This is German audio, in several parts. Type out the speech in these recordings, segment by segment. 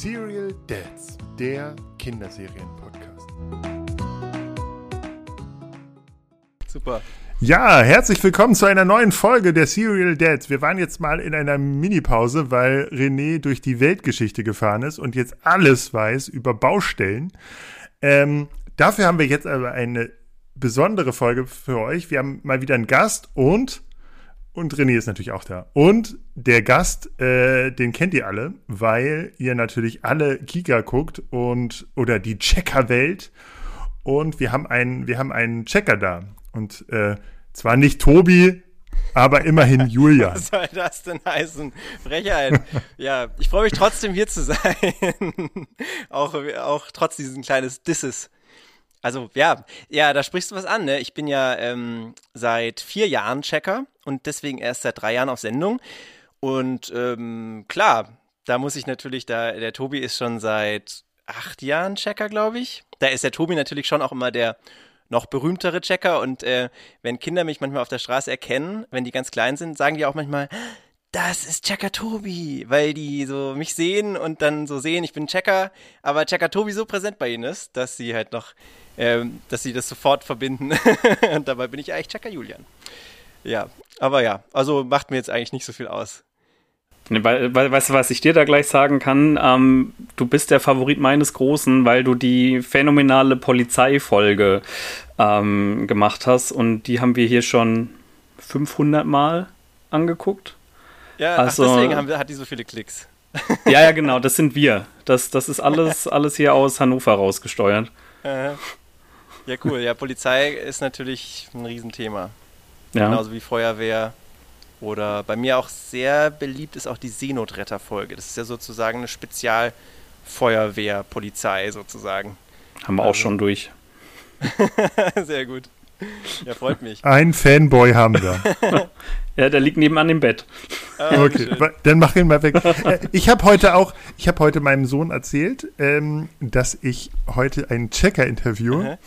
Serial Dads, der Kinderserien-Podcast. Super. Ja, herzlich willkommen zu einer neuen Folge der Serial Dads. Wir waren jetzt mal in einer Mini-Pause, weil René durch die Weltgeschichte gefahren ist und jetzt alles weiß über Baustellen. Ähm, dafür haben wir jetzt aber eine besondere Folge für euch. Wir haben mal wieder einen Gast und und René ist natürlich auch da. Und der Gast, äh, den kennt ihr alle, weil ihr natürlich alle Kika guckt und oder die Checker-Welt. Und wir haben einen, wir haben einen Checker da. Und äh, zwar nicht Tobi, aber immerhin Julian. Was soll das denn heißen? Frechheit. ja, ich freue mich trotzdem hier zu sein. auch, auch trotz diesen kleines Disses. Also ja, ja, da sprichst du was an. Ne? Ich bin ja ähm, seit vier Jahren Checker und deswegen erst seit drei Jahren auf Sendung. Und ähm, klar, da muss ich natürlich, da der Tobi ist schon seit acht Jahren Checker, glaube ich. Da ist der Tobi natürlich schon auch immer der noch berühmtere Checker. Und äh, wenn Kinder mich manchmal auf der Straße erkennen, wenn die ganz klein sind, sagen die auch manchmal, das ist Checker Tobi, weil die so mich sehen und dann so sehen, ich bin Checker, aber Checker Tobi so präsent bei ihnen ist, dass sie halt noch ähm, dass sie das sofort verbinden. und dabei bin ich eigentlich Checker Julian. Ja, aber ja, also macht mir jetzt eigentlich nicht so viel aus. Weißt du, was ich dir da gleich sagen kann? Ähm, du bist der Favorit meines Großen, weil du die phänomenale Polizeifolge ähm, gemacht hast und die haben wir hier schon 500 Mal angeguckt. Ja, also, ach, deswegen wir, hat die so viele Klicks. ja, ja, genau, das sind wir. Das, das ist alles, alles hier aus Hannover rausgesteuert. Ja, cool. Ja, Polizei ist natürlich ein Riesenthema. Ja. Genauso wie Feuerwehr. Oder bei mir auch sehr beliebt ist auch die Seenotretterfolge. Das ist ja sozusagen eine Spezialfeuerwehr-Polizei sozusagen. Haben wir also. auch schon durch. sehr gut. Ja, freut mich. Ein Fanboy haben wir. ja, der liegt nebenan im Bett. Ah, okay, schön. dann mach ihn mal weg. Äh, ich habe heute auch, ich habe heute meinem Sohn erzählt, ähm, dass ich heute einen Checker interviewe.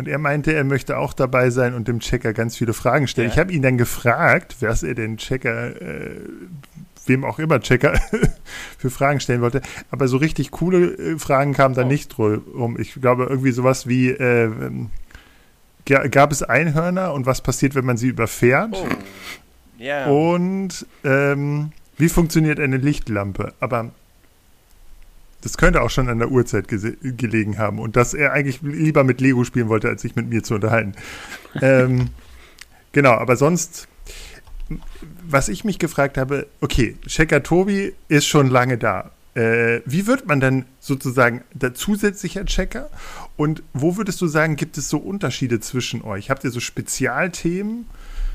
Und er meinte, er möchte auch dabei sein und dem Checker ganz viele Fragen stellen. Ja. Ich habe ihn dann gefragt, was er den Checker, äh, wem auch immer Checker, für Fragen stellen wollte. Aber so richtig coole äh, Fragen kamen da oh. nicht drum. Ich glaube, irgendwie sowas wie, äh, gab es Einhörner und was passiert, wenn man sie überfährt? Oh. Yeah. Und ähm, wie funktioniert eine Lichtlampe? Aber das könnte auch schon an der Uhrzeit gelegen haben und dass er eigentlich lieber mit Lego spielen wollte, als sich mit mir zu unterhalten. ähm, genau, aber sonst, was ich mich gefragt habe, okay, Checker Tobi ist schon lange da. Äh, wie wird man dann sozusagen der zusätzlicher Checker? Und wo würdest du sagen, gibt es so Unterschiede zwischen euch? Habt ihr so Spezialthemen?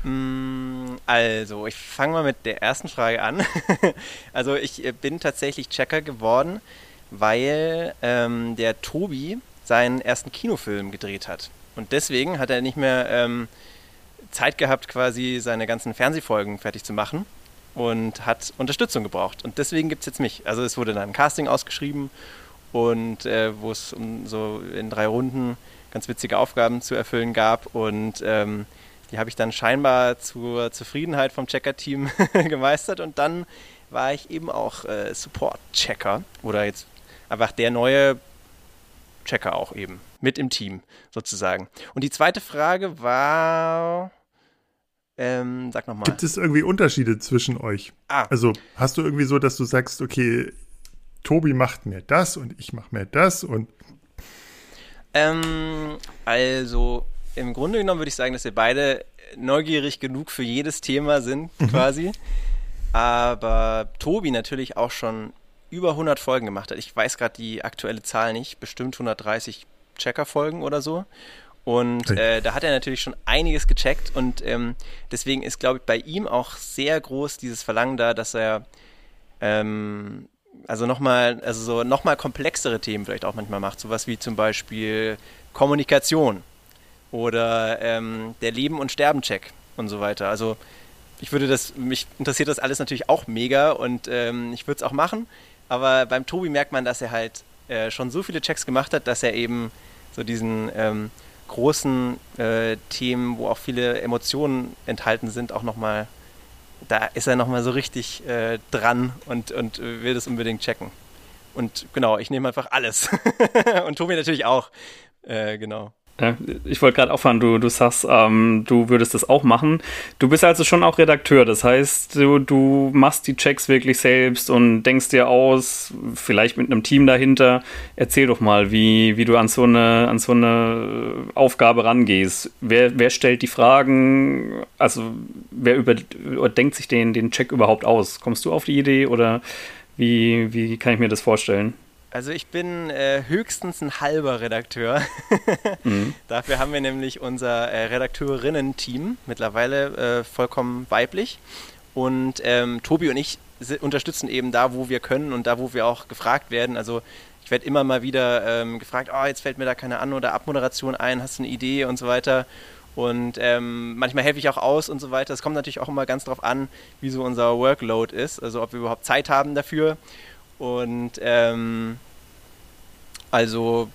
Mm, also, ich fange mal mit der ersten Frage an. also, ich äh, bin tatsächlich Checker geworden, weil ähm, der Tobi seinen ersten Kinofilm gedreht hat. Und deswegen hat er nicht mehr ähm, Zeit gehabt, quasi seine ganzen Fernsehfolgen fertig zu machen und hat Unterstützung gebraucht. Und deswegen gibt es jetzt mich. Also es wurde dann ein Casting ausgeschrieben und äh, wo es um so in drei Runden ganz witzige Aufgaben zu erfüllen gab. Und ähm, die habe ich dann scheinbar zur Zufriedenheit vom Checker-Team gemeistert. Und dann war ich eben auch äh, Support-Checker oder jetzt einfach der neue Checker auch eben mit im Team sozusagen. Und die zweite Frage war ähm, sag nochmal. Gibt es irgendwie Unterschiede zwischen euch? Ah. Also hast du irgendwie so, dass du sagst, okay, Tobi macht mir das und ich mache mir das und. Ähm, also im Grunde genommen würde ich sagen, dass wir beide neugierig genug für jedes Thema sind, mhm. quasi. Aber Tobi natürlich auch schon über 100 Folgen gemacht hat. Ich weiß gerade die aktuelle Zahl nicht, bestimmt 130 Checker-Folgen oder so. Und äh, da hat er natürlich schon einiges gecheckt und ähm, deswegen ist, glaube ich, bei ihm auch sehr groß dieses Verlangen da, dass er ähm, also nochmal, also so nochmal komplexere Themen vielleicht auch manchmal macht, sowas wie zum Beispiel Kommunikation oder ähm, der Leben- und Sterben-Check und so weiter. Also ich würde das, mich interessiert das alles natürlich auch mega und ähm, ich würde es auch machen, aber beim Tobi merkt man, dass er halt äh, schon so viele Checks gemacht hat, dass er eben so diesen ähm, großen äh, Themen, wo auch viele Emotionen enthalten sind, auch nochmal, da ist er nochmal so richtig äh, dran und, und will das unbedingt checken. und genau, ich nehme einfach alles. und Tobi natürlich auch. Äh, genau. Ich wollte gerade aufhören, du, du sagst, ähm, du würdest das auch machen. Du bist also schon auch Redakteur, das heißt, du, du machst die Checks wirklich selbst und denkst dir aus, vielleicht mit einem Team dahinter. Erzähl doch mal, wie, wie du an so eine, an so eine Aufgabe rangehst. Wer, wer stellt die Fragen? Also, wer über, denkt sich den, den Check überhaupt aus? Kommst du auf die Idee oder wie, wie kann ich mir das vorstellen? Also ich bin äh, höchstens ein halber Redakteur. mhm. Dafür haben wir nämlich unser äh, Redakteurinnen-Team, mittlerweile äh, vollkommen weiblich. Und ähm, Tobi und ich unterstützen eben da, wo wir können und da, wo wir auch gefragt werden. Also ich werde immer mal wieder ähm, gefragt, oh, jetzt fällt mir da keine An- oder Abmoderation ein, hast du eine Idee und so weiter. Und ähm, manchmal helfe ich auch aus und so weiter. Es kommt natürlich auch immer ganz darauf an, wie so unser Workload ist, also ob wir überhaupt Zeit haben dafür. Und ähm, also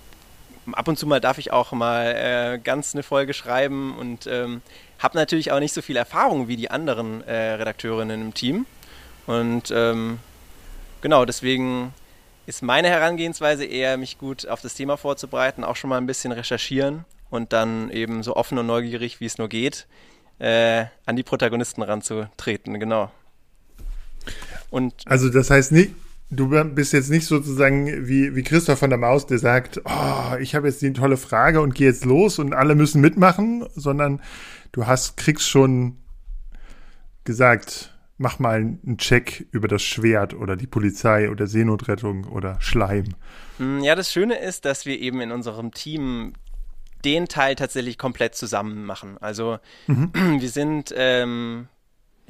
ab und zu mal darf ich auch mal äh, ganz eine Folge schreiben und ähm, habe natürlich auch nicht so viel Erfahrung wie die anderen äh, Redakteurinnen im Team. Und ähm, genau, deswegen ist meine Herangehensweise eher, mich gut auf das Thema vorzubereiten, auch schon mal ein bisschen recherchieren und dann eben so offen und neugierig, wie es nur geht, äh, an die Protagonisten ranzutreten, genau. Und also das heißt nicht, du bist jetzt nicht sozusagen wie, wie Christoph von der Maus, der sagt, oh, ich habe jetzt die tolle Frage und gehe jetzt los und alle müssen mitmachen, sondern du hast, kriegst schon gesagt, mach mal einen Check über das Schwert oder die Polizei oder Seenotrettung oder Schleim. Hm, ja, das Schöne ist, dass wir eben in unserem Team den Teil tatsächlich komplett zusammen machen. Also mhm. wir sind ähm,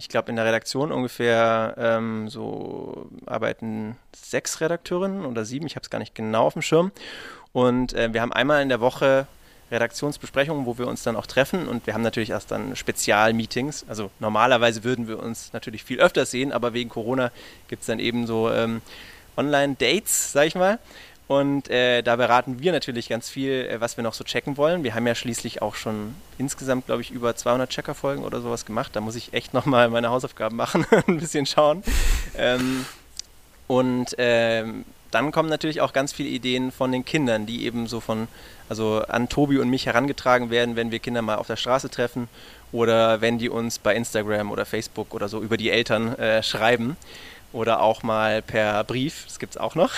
ich glaube, in der Redaktion ungefähr ähm, so arbeiten sechs Redakteurinnen oder sieben, ich habe es gar nicht genau auf dem Schirm. Und äh, wir haben einmal in der Woche Redaktionsbesprechungen, wo wir uns dann auch treffen und wir haben natürlich erst dann Spezialmeetings. Also normalerweise würden wir uns natürlich viel öfter sehen, aber wegen Corona gibt es dann eben so ähm, Online-Dates, sag ich mal. Und äh, da beraten wir natürlich ganz viel, äh, was wir noch so checken wollen. Wir haben ja schließlich auch schon insgesamt, glaube ich, über 200 Checker-Folgen oder sowas gemacht. Da muss ich echt nochmal meine Hausaufgaben machen, ein bisschen schauen. Ähm, und ähm, dann kommen natürlich auch ganz viele Ideen von den Kindern, die eben so von, also an Tobi und mich herangetragen werden, wenn wir Kinder mal auf der Straße treffen oder wenn die uns bei Instagram oder Facebook oder so über die Eltern äh, schreiben oder auch mal per Brief, das gibt es auch noch.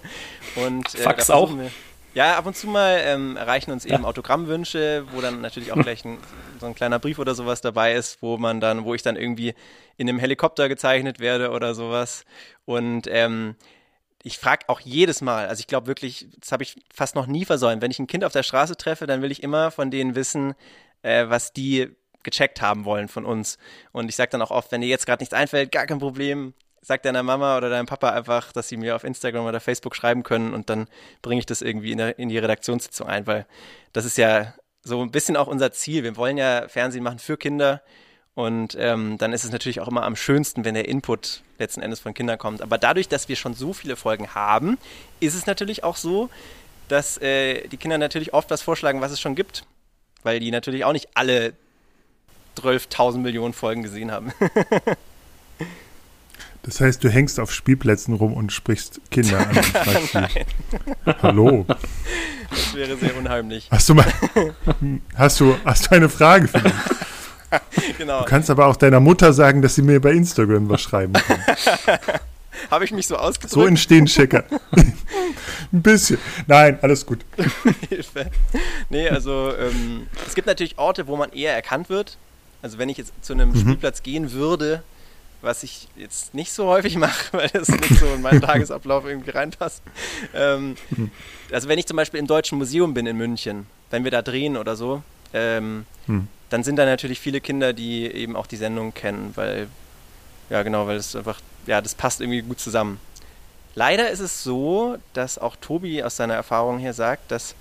und, äh, Fax auch? Ja, ab und zu mal ähm, erreichen uns eben ja. Autogrammwünsche, wo dann natürlich auch gleich ein, so ein kleiner Brief oder sowas dabei ist, wo man dann, wo ich dann irgendwie in einem Helikopter gezeichnet werde oder sowas. Und ähm, ich frage auch jedes Mal, also ich glaube wirklich, das habe ich fast noch nie versäumt, wenn ich ein Kind auf der Straße treffe, dann will ich immer von denen wissen, äh, was die gecheckt haben wollen von uns. Und ich sage dann auch oft, wenn dir jetzt gerade nichts einfällt, gar kein Problem, sag deiner Mama oder deinem Papa einfach, dass sie mir auf Instagram oder Facebook schreiben können und dann bringe ich das irgendwie in, der, in die Redaktionssitzung ein, weil das ist ja so ein bisschen auch unser Ziel. Wir wollen ja Fernsehen machen für Kinder und ähm, dann ist es natürlich auch immer am schönsten, wenn der Input letzten Endes von Kindern kommt. Aber dadurch, dass wir schon so viele Folgen haben, ist es natürlich auch so, dass äh, die Kinder natürlich oft was vorschlagen, was es schon gibt, weil die natürlich auch nicht alle 12.000 Millionen Folgen gesehen haben. Das heißt, du hängst auf Spielplätzen rum und sprichst Kinder an. Nein. Hallo. Das wäre sehr unheimlich. Hast du mal, hast du, hast du eine Frage für mich? Genau. Du kannst aber auch deiner Mutter sagen, dass sie mir bei Instagram was schreiben kann. Habe ich mich so ausgedrückt? So entstehen Checker. Ein bisschen. Nein, alles gut. Hilfe. Nee, also ähm, es gibt natürlich Orte, wo man eher erkannt wird. Also wenn ich jetzt zu einem mhm. Spielplatz gehen würde, was ich jetzt nicht so häufig mache, weil das nicht so in meinen Tagesablauf irgendwie reinpasst. Ähm, also wenn ich zum Beispiel im Deutschen Museum bin in München, wenn wir da drehen oder so, ähm, hm. dann sind da natürlich viele Kinder, die eben auch die Sendung kennen, weil, ja genau, weil es einfach, ja, das passt irgendwie gut zusammen. Leider ist es so, dass auch Tobi aus seiner Erfahrung hier sagt, dass,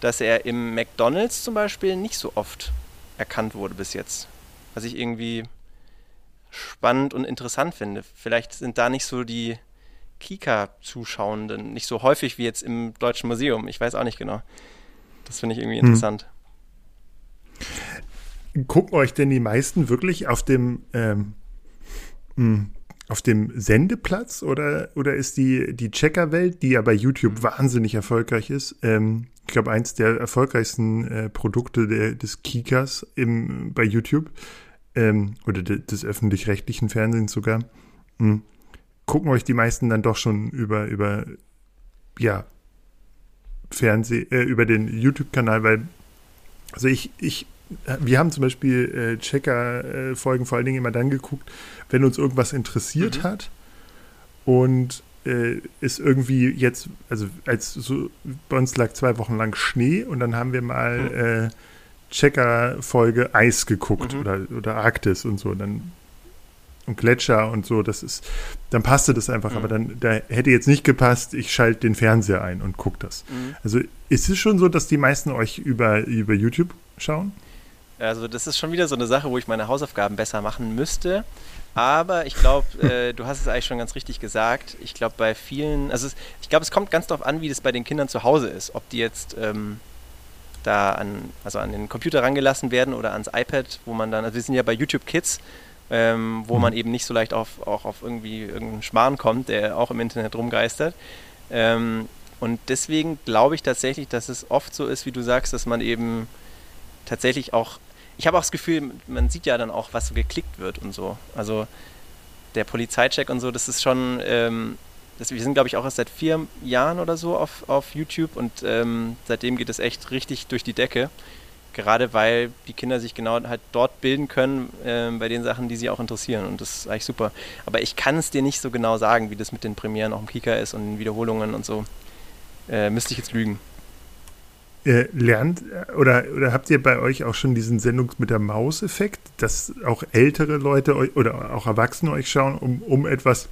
dass er im McDonalds zum Beispiel nicht so oft erkannt wurde bis jetzt. Was ich irgendwie spannend und interessant finde. Vielleicht sind da nicht so die Kika-Zuschauenden nicht so häufig wie jetzt im Deutschen Museum. Ich weiß auch nicht genau. Das finde ich irgendwie hm. interessant. Gucken euch denn die meisten wirklich auf dem ähm, hm, auf dem Sendeplatz oder, oder ist die, die Checkerwelt, die ja bei YouTube wahnsinnig erfolgreich ist, ähm, ich glaube, eins der erfolgreichsten äh, Produkte der, des Kikas im, bei YouTube ähm, oder de, des öffentlich-rechtlichen Fernsehens sogar, mh, hm, gucken euch die meisten dann doch schon über, über ja, Fernseh, äh, über den YouTube-Kanal, weil, also ich, ich wir haben zum Beispiel äh, Checker-Folgen vor allen Dingen immer dann geguckt, wenn uns irgendwas interessiert mhm. hat und äh, ist irgendwie jetzt, also als so, bei uns lag zwei Wochen lang Schnee und dann haben wir mal äh, Checker-Folge Eis geguckt mhm. oder, oder Arktis und so. Dann und Gletscher und so, das ist, dann passte das einfach, mhm. aber dann, da hätte jetzt nicht gepasst, ich schalte den Fernseher ein und gucke das. Mhm. Also ist es schon so, dass die meisten euch über, über YouTube schauen? Also das ist schon wieder so eine Sache, wo ich meine Hausaufgaben besser machen müsste. Aber ich glaube, äh, du hast es eigentlich schon ganz richtig gesagt. Ich glaube, bei vielen, also es, ich glaube, es kommt ganz darauf an, wie das bei den Kindern zu Hause ist. Ob die jetzt ähm, da an, also an den Computer rangelassen werden oder ans iPad, wo man dann, also wir sind ja bei YouTube Kids, ähm, wo mhm. man eben nicht so leicht auf, auch auf irgendwie irgendeinen Schmarrn kommt, der auch im Internet rumgeistert. Ähm, und deswegen glaube ich tatsächlich, dass es oft so ist, wie du sagst, dass man eben tatsächlich auch ich habe auch das Gefühl, man sieht ja dann auch, was so geklickt wird und so. Also der Polizeicheck und so, das ist schon, ähm, das, wir sind glaube ich auch erst seit vier Jahren oder so auf, auf YouTube und ähm, seitdem geht es echt richtig durch die Decke. Gerade weil die Kinder sich genau halt dort bilden können äh, bei den Sachen, die sie auch interessieren. Und das ist eigentlich super. Aber ich kann es dir nicht so genau sagen, wie das mit den Premieren auch im Kika ist und den Wiederholungen und so. Äh, müsste ich jetzt lügen. Äh, lernt oder, oder habt ihr bei euch auch schon diesen Sendungs mit der Maus-Effekt, dass auch ältere Leute oder auch Erwachsene euch schauen, um, um etwas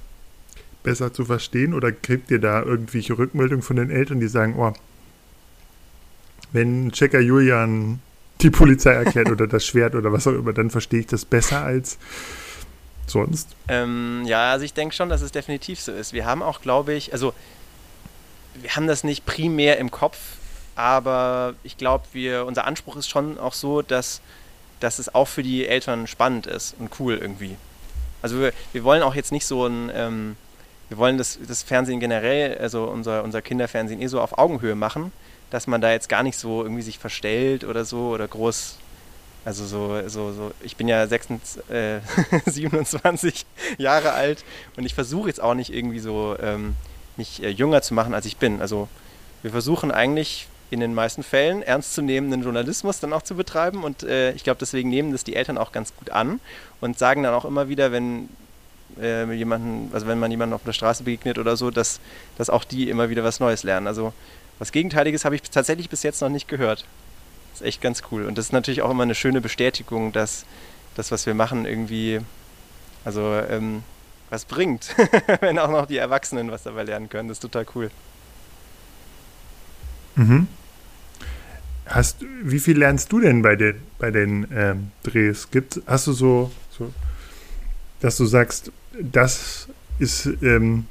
besser zu verstehen? Oder kriegt ihr da irgendwelche Rückmeldungen von den Eltern, die sagen, oh, wenn Checker Julian die Polizei erklärt oder das Schwert oder was auch immer, dann verstehe ich das besser als sonst? Ähm, ja, also ich denke schon, dass es definitiv so ist. Wir haben auch, glaube ich, also wir haben das nicht primär im Kopf, aber ich glaube, wir, unser Anspruch ist schon auch so, dass, dass es auch für die Eltern spannend ist und cool irgendwie. Also wir, wir wollen auch jetzt nicht so ein, ähm, wir wollen das, das Fernsehen generell, also unser, unser Kinderfernsehen eh so auf Augenhöhe machen, dass man da jetzt gar nicht so irgendwie sich verstellt oder so oder groß also so, so, so, ich bin ja 26, äh, 27 Jahre alt und ich versuche jetzt auch nicht irgendwie so ähm, mich äh, jünger zu machen, als ich bin. Also wir versuchen eigentlich in den meisten Fällen ernstzunehmenden Journalismus dann auch zu betreiben. Und äh, ich glaube, deswegen nehmen das die Eltern auch ganz gut an und sagen dann auch immer wieder, wenn äh, jemanden, also wenn man jemanden auf der Straße begegnet oder so, dass, dass auch die immer wieder was Neues lernen. Also was Gegenteiliges habe ich tatsächlich bis jetzt noch nicht gehört. Das ist echt ganz cool. Und das ist natürlich auch immer eine schöne Bestätigung, dass das, was wir machen, irgendwie, also ähm, was bringt, wenn auch noch die Erwachsenen was dabei lernen können. Das ist total cool. Mhm. Hast, wie viel lernst du denn bei den, bei den ähm, Drehs? Gibt, hast du so, so, dass du sagst, das ist ähm,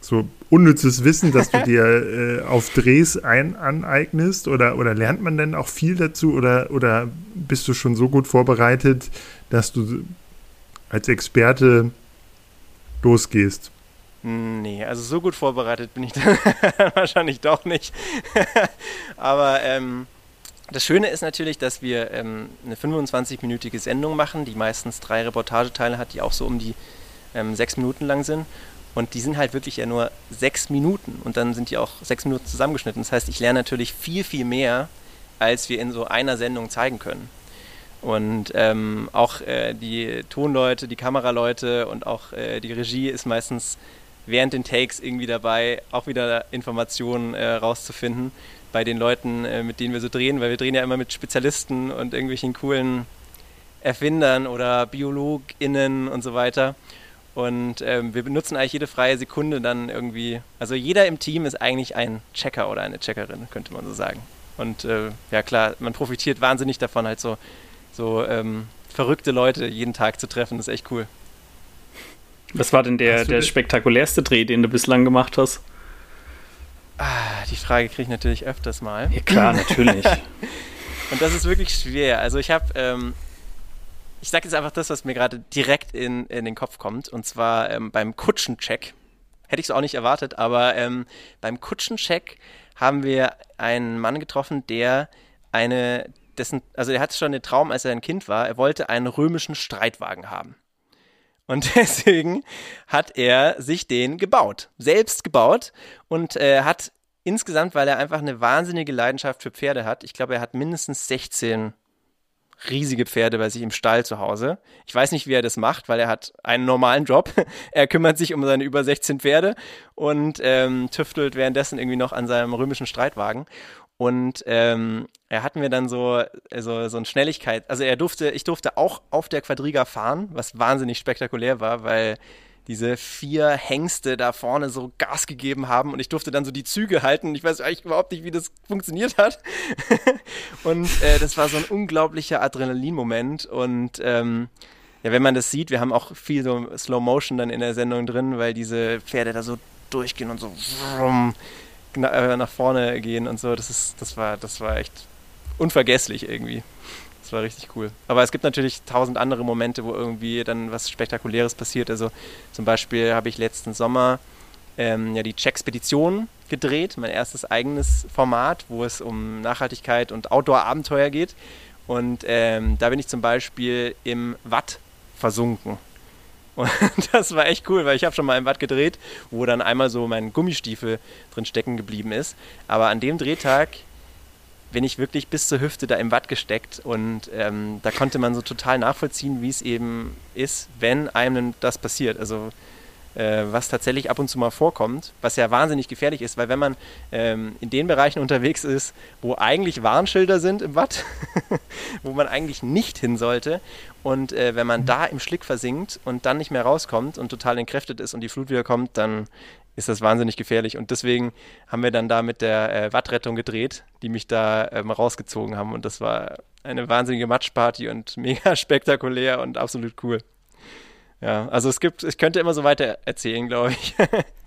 so unnützes Wissen, dass du dir äh, auf Drehs ein, aneignest? Oder, oder lernt man denn auch viel dazu? Oder, oder bist du schon so gut vorbereitet, dass du als Experte losgehst? Nee, also so gut vorbereitet bin ich dann wahrscheinlich doch nicht. Aber ähm, das Schöne ist natürlich, dass wir ähm, eine 25-minütige Sendung machen, die meistens drei Reportageteile hat, die auch so um die ähm, sechs Minuten lang sind. Und die sind halt wirklich ja nur sechs Minuten und dann sind die auch sechs Minuten zusammengeschnitten. Das heißt, ich lerne natürlich viel, viel mehr, als wir in so einer Sendung zeigen können. Und ähm, auch äh, die Tonleute, die Kameraleute und auch äh, die Regie ist meistens während den Takes irgendwie dabei, auch wieder Informationen äh, rauszufinden bei den Leuten, äh, mit denen wir so drehen, weil wir drehen ja immer mit Spezialisten und irgendwelchen coolen Erfindern oder BiologInnen und so weiter. Und ähm, wir benutzen eigentlich jede freie Sekunde dann irgendwie. Also jeder im Team ist eigentlich ein Checker oder eine Checkerin, könnte man so sagen. Und äh, ja klar, man profitiert wahnsinnig davon, halt so, so ähm, verrückte Leute jeden Tag zu treffen. Das ist echt cool. Was war denn der, der spektakulärste Dreh, den du bislang gemacht hast? Ah, die Frage kriege ich natürlich öfters mal. Ja, klar, natürlich. Und das ist wirklich schwer. Also ich habe, ähm, ich sage jetzt einfach das, was mir gerade direkt in, in den Kopf kommt. Und zwar ähm, beim Kutschencheck. Hätte ich so auch nicht erwartet, aber ähm, beim Kutschencheck haben wir einen Mann getroffen, der eine, dessen, also er hatte schon den Traum, als er ein Kind war, er wollte einen römischen Streitwagen haben. Und deswegen hat er sich den gebaut, selbst gebaut und äh, hat insgesamt, weil er einfach eine wahnsinnige Leidenschaft für Pferde hat, ich glaube, er hat mindestens 16 riesige Pferde bei sich im Stall zu Hause. Ich weiß nicht, wie er das macht, weil er hat einen normalen Job. er kümmert sich um seine über 16 Pferde und ähm, tüftelt währenddessen irgendwie noch an seinem römischen Streitwagen. Und ähm, er hat mir dann so, so, so eine Schnelligkeit, also er durfte, ich durfte auch auf der Quadriga fahren, was wahnsinnig spektakulär war, weil diese vier Hengste da vorne so Gas gegeben haben und ich durfte dann so die Züge halten. Ich weiß eigentlich überhaupt nicht, wie das funktioniert hat. und äh, das war so ein unglaublicher Adrenalin-Moment und ähm, ja, wenn man das sieht, wir haben auch viel so Slow Motion dann in der Sendung drin, weil diese Pferde da so durchgehen und so vroom, äh, nach vorne gehen und so. Das ist, das war, das war echt unvergesslich irgendwie. Das war richtig cool. Aber es gibt natürlich tausend andere Momente, wo irgendwie dann was Spektakuläres passiert. Also zum Beispiel habe ich letzten Sommer ähm, ja die Checkspedition gedreht, mein erstes eigenes Format, wo es um Nachhaltigkeit und Outdoor-Abenteuer geht. Und ähm, da bin ich zum Beispiel im Watt versunken. Und das war echt cool, weil ich habe schon mal im Watt gedreht, wo dann einmal so mein Gummistiefel drin stecken geblieben ist. Aber an dem Drehtag bin ich wirklich bis zur Hüfte da im Watt gesteckt und ähm, da konnte man so total nachvollziehen, wie es eben ist, wenn einem das passiert. Also äh, was tatsächlich ab und zu mal vorkommt, was ja wahnsinnig gefährlich ist, weil wenn man ähm, in den Bereichen unterwegs ist, wo eigentlich Warnschilder sind im Watt, wo man eigentlich nicht hin sollte und äh, wenn man da im Schlick versinkt und dann nicht mehr rauskommt und total entkräftet ist und die Flut wieder kommt, dann ist das wahnsinnig gefährlich. Und deswegen haben wir dann da mit der äh, Wattrettung gedreht, die mich da ähm, rausgezogen haben. Und das war eine wahnsinnige Matschparty und mega spektakulär und absolut cool. Ja, also es gibt, ich könnte immer so weiter erzählen, glaube ich.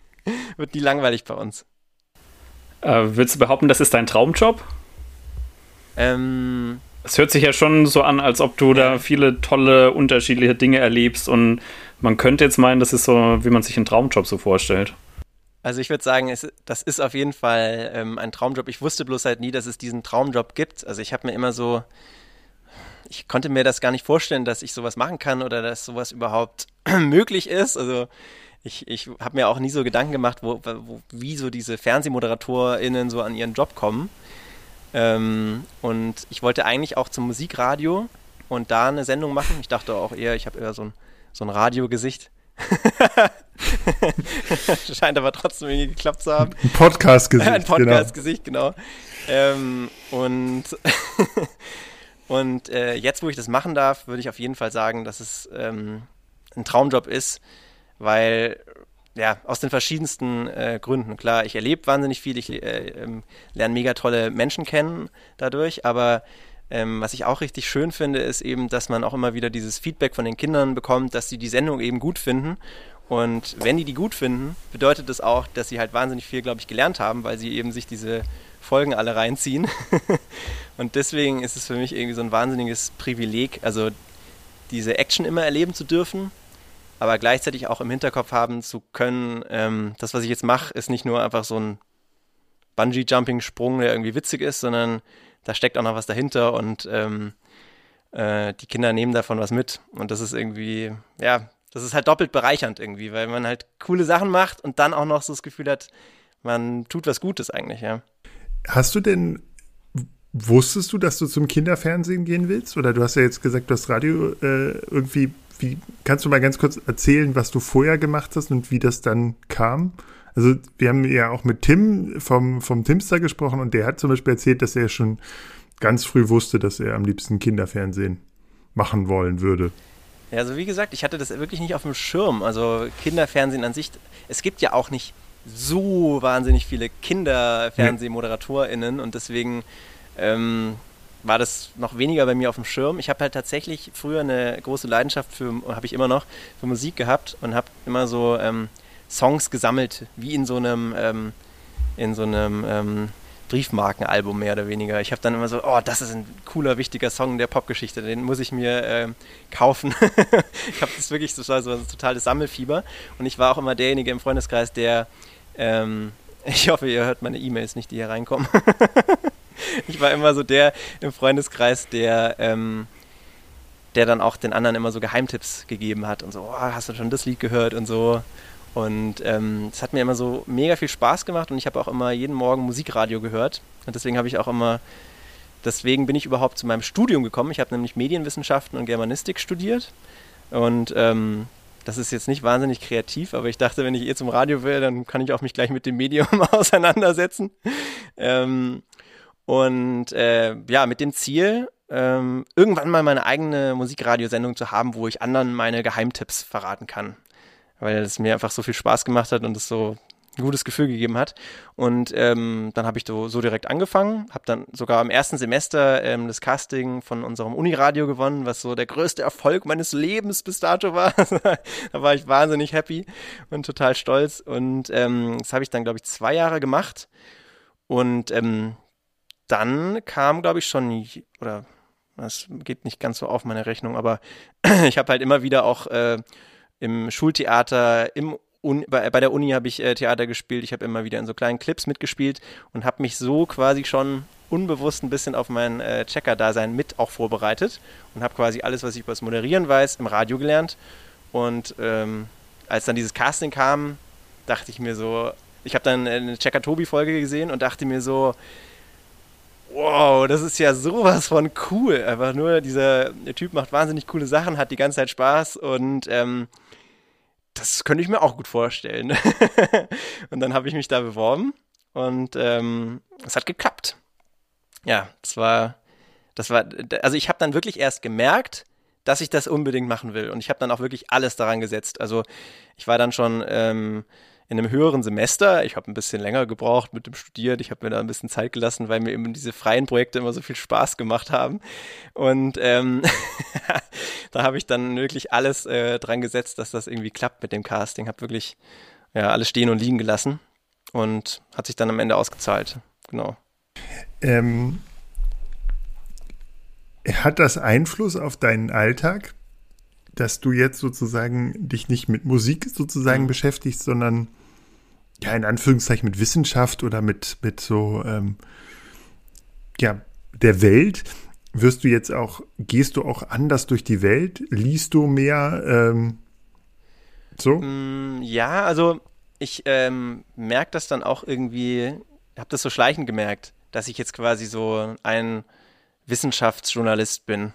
Wird nie langweilig bei uns. Äh, willst du behaupten, das ist dein Traumjob? Ähm, es hört sich ja schon so an, als ob du da viele tolle, unterschiedliche Dinge erlebst und man könnte jetzt meinen, das ist so, wie man sich einen Traumjob so vorstellt. Also ich würde sagen, es, das ist auf jeden Fall ähm, ein Traumjob. Ich wusste bloß halt nie, dass es diesen Traumjob gibt. Also ich habe mir immer so, ich konnte mir das gar nicht vorstellen, dass ich sowas machen kann oder dass sowas überhaupt möglich ist. Also ich, ich habe mir auch nie so Gedanken gemacht, wo, wo, wie so diese FernsehmoderatorInnen so an ihren Job kommen. Ähm, und ich wollte eigentlich auch zum Musikradio und da eine Sendung machen. Ich dachte auch eher, ich habe eher so ein, so ein Radiogesicht. Scheint aber trotzdem irgendwie geklappt zu haben. Ein Podcast-Gesicht. Ein genau. Podcast-Gesicht, genau. Ähm, und und äh, jetzt, wo ich das machen darf, würde ich auf jeden Fall sagen, dass es ähm, ein Traumjob ist, weil ja, aus den verschiedensten äh, Gründen. Klar, ich erlebe wahnsinnig viel, ich äh, ähm, lerne mega tolle Menschen kennen dadurch, aber ähm, was ich auch richtig schön finde, ist eben, dass man auch immer wieder dieses Feedback von den Kindern bekommt, dass sie die Sendung eben gut finden. Und wenn die die gut finden, bedeutet das auch, dass sie halt wahnsinnig viel, glaube ich, gelernt haben, weil sie eben sich diese Folgen alle reinziehen. und deswegen ist es für mich irgendwie so ein wahnsinniges Privileg, also diese Action immer erleben zu dürfen, aber gleichzeitig auch im Hinterkopf haben zu können, ähm, das, was ich jetzt mache, ist nicht nur einfach so ein Bungee-Jumping-Sprung, der irgendwie witzig ist, sondern da steckt auch noch was dahinter und ähm, äh, die Kinder nehmen davon was mit. Und das ist irgendwie, ja, das ist halt doppelt bereichernd irgendwie, weil man halt coole Sachen macht und dann auch noch so das Gefühl hat, man tut was Gutes eigentlich, ja. Hast du denn, wusstest du, dass du zum Kinderfernsehen gehen willst? Oder du hast ja jetzt gesagt, du hast Radio äh, irgendwie, wie, kannst du mal ganz kurz erzählen, was du vorher gemacht hast und wie das dann kam? Also wir haben ja auch mit Tim vom, vom Timster gesprochen und der hat zum Beispiel erzählt, dass er schon ganz früh wusste, dass er am liebsten Kinderfernsehen machen wollen würde. Ja, also wie gesagt, ich hatte das wirklich nicht auf dem Schirm. Also Kinderfernsehen an sich, es gibt ja auch nicht so wahnsinnig viele Kinderfernsehmoderatorinnen und deswegen ähm, war das noch weniger bei mir auf dem Schirm. Ich habe halt tatsächlich früher eine große Leidenschaft für, habe ich immer noch, für Musik gehabt und habe immer so ähm, Songs gesammelt, wie in so einem, ähm, in so einem ähm, Briefmarkenalbum mehr oder weniger. Ich habe dann immer so, oh, das ist ein cooler, wichtiger Song der Popgeschichte, den muss ich mir äh, kaufen. ich habe das wirklich, das war so ein totales Sammelfieber und ich war auch immer derjenige im Freundeskreis, der, ähm, ich hoffe, ihr hört meine E-Mails nicht, die hier reinkommen. ich war immer so der im Freundeskreis, der, ähm, der dann auch den anderen immer so Geheimtipps gegeben hat und so, oh, hast du schon das Lied gehört und so. Und ähm, es ähm, hat mir immer so mega viel Spaß gemacht und ich habe auch immer jeden Morgen Musikradio gehört. Und deswegen habe ich auch immer, deswegen bin ich überhaupt zu meinem Studium gekommen. Ich habe nämlich Medienwissenschaften und Germanistik studiert. Und ähm, das ist jetzt nicht wahnsinnig kreativ, aber ich dachte, wenn ich eh zum Radio will, dann kann ich auch mich gleich mit dem Medium auseinandersetzen. Ähm, und äh, ja, mit dem Ziel, ähm, irgendwann mal meine eigene Musikradiosendung zu haben, wo ich anderen meine Geheimtipps verraten kann weil es mir einfach so viel Spaß gemacht hat und es so ein gutes Gefühl gegeben hat. Und ähm, dann habe ich so, so, direkt angefangen, habe dann sogar im ersten Semester ähm, das Casting von unserem Uniradio gewonnen, was so der größte Erfolg meines Lebens bis dato war. da war ich wahnsinnig happy und total stolz. Und ähm, das habe ich dann, glaube ich, zwei Jahre gemacht. Und ähm, dann kam, glaube ich, schon, oder das geht nicht ganz so auf meine Rechnung, aber ich habe halt immer wieder auch äh, im Schultheater, im Un bei, bei, der Uni habe ich äh, Theater gespielt, ich habe immer wieder in so kleinen Clips mitgespielt und habe mich so quasi schon unbewusst ein bisschen auf mein äh, Checker-Dasein mit auch vorbereitet und habe quasi alles, was ich über das Moderieren weiß, im Radio gelernt. Und ähm, als dann dieses Casting kam, dachte ich mir so, ich habe dann eine Checker-Tobi-Folge gesehen und dachte mir so, wow, das ist ja sowas von cool. Einfach nur, dieser Typ macht wahnsinnig coole Sachen, hat die ganze Zeit Spaß und ähm, das könnte ich mir auch gut vorstellen. und dann habe ich mich da beworben und ähm, es hat geklappt. Ja, das war, das war, also ich habe dann wirklich erst gemerkt, dass ich das unbedingt machen will und ich habe dann auch wirklich alles daran gesetzt. Also ich war dann schon ähm, in einem höheren Semester. Ich habe ein bisschen länger gebraucht mit dem Studieren. Ich habe mir da ein bisschen Zeit gelassen, weil mir eben diese freien Projekte immer so viel Spaß gemacht haben. Und ähm, da habe ich dann wirklich alles äh, dran gesetzt, dass das irgendwie klappt mit dem Casting. Habe wirklich ja, alles stehen und liegen gelassen und hat sich dann am Ende ausgezahlt. Genau. Ähm, hat das Einfluss auf deinen Alltag, dass du jetzt sozusagen dich nicht mit Musik sozusagen mhm. beschäftigst, sondern ja, in Anführungszeichen mit Wissenschaft oder mit, mit so, ähm, ja, der Welt, wirst du jetzt auch, gehst du auch anders durch die Welt? Liest du mehr? Ähm, so? Mm, ja, also ich ähm, merke das dann auch irgendwie, habe das so schleichend gemerkt, dass ich jetzt quasi so ein Wissenschaftsjournalist bin.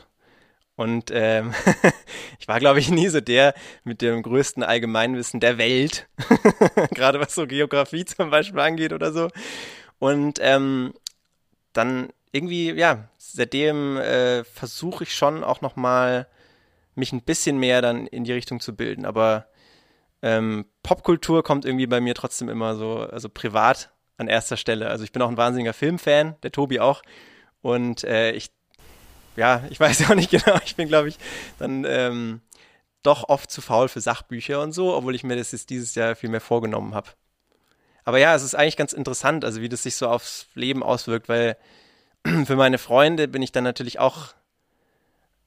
Und ähm, ich war, glaube ich, nie so der mit dem größten Allgemeinwissen der Welt, gerade was so Geografie zum Beispiel angeht oder so. Und ähm, dann irgendwie, ja, seitdem äh, versuche ich schon auch nochmal mich ein bisschen mehr dann in die Richtung zu bilden. Aber ähm, Popkultur kommt irgendwie bei mir trotzdem immer so, also privat an erster Stelle. Also ich bin auch ein wahnsinniger Filmfan, der Tobi auch. Und äh, ich ja, ich weiß auch nicht genau. Ich bin, glaube ich, dann ähm, doch oft zu faul für Sachbücher und so, obwohl ich mir das jetzt dieses Jahr viel mehr vorgenommen habe. Aber ja, es ist eigentlich ganz interessant, also wie das sich so aufs Leben auswirkt, weil für meine Freunde bin ich dann natürlich auch,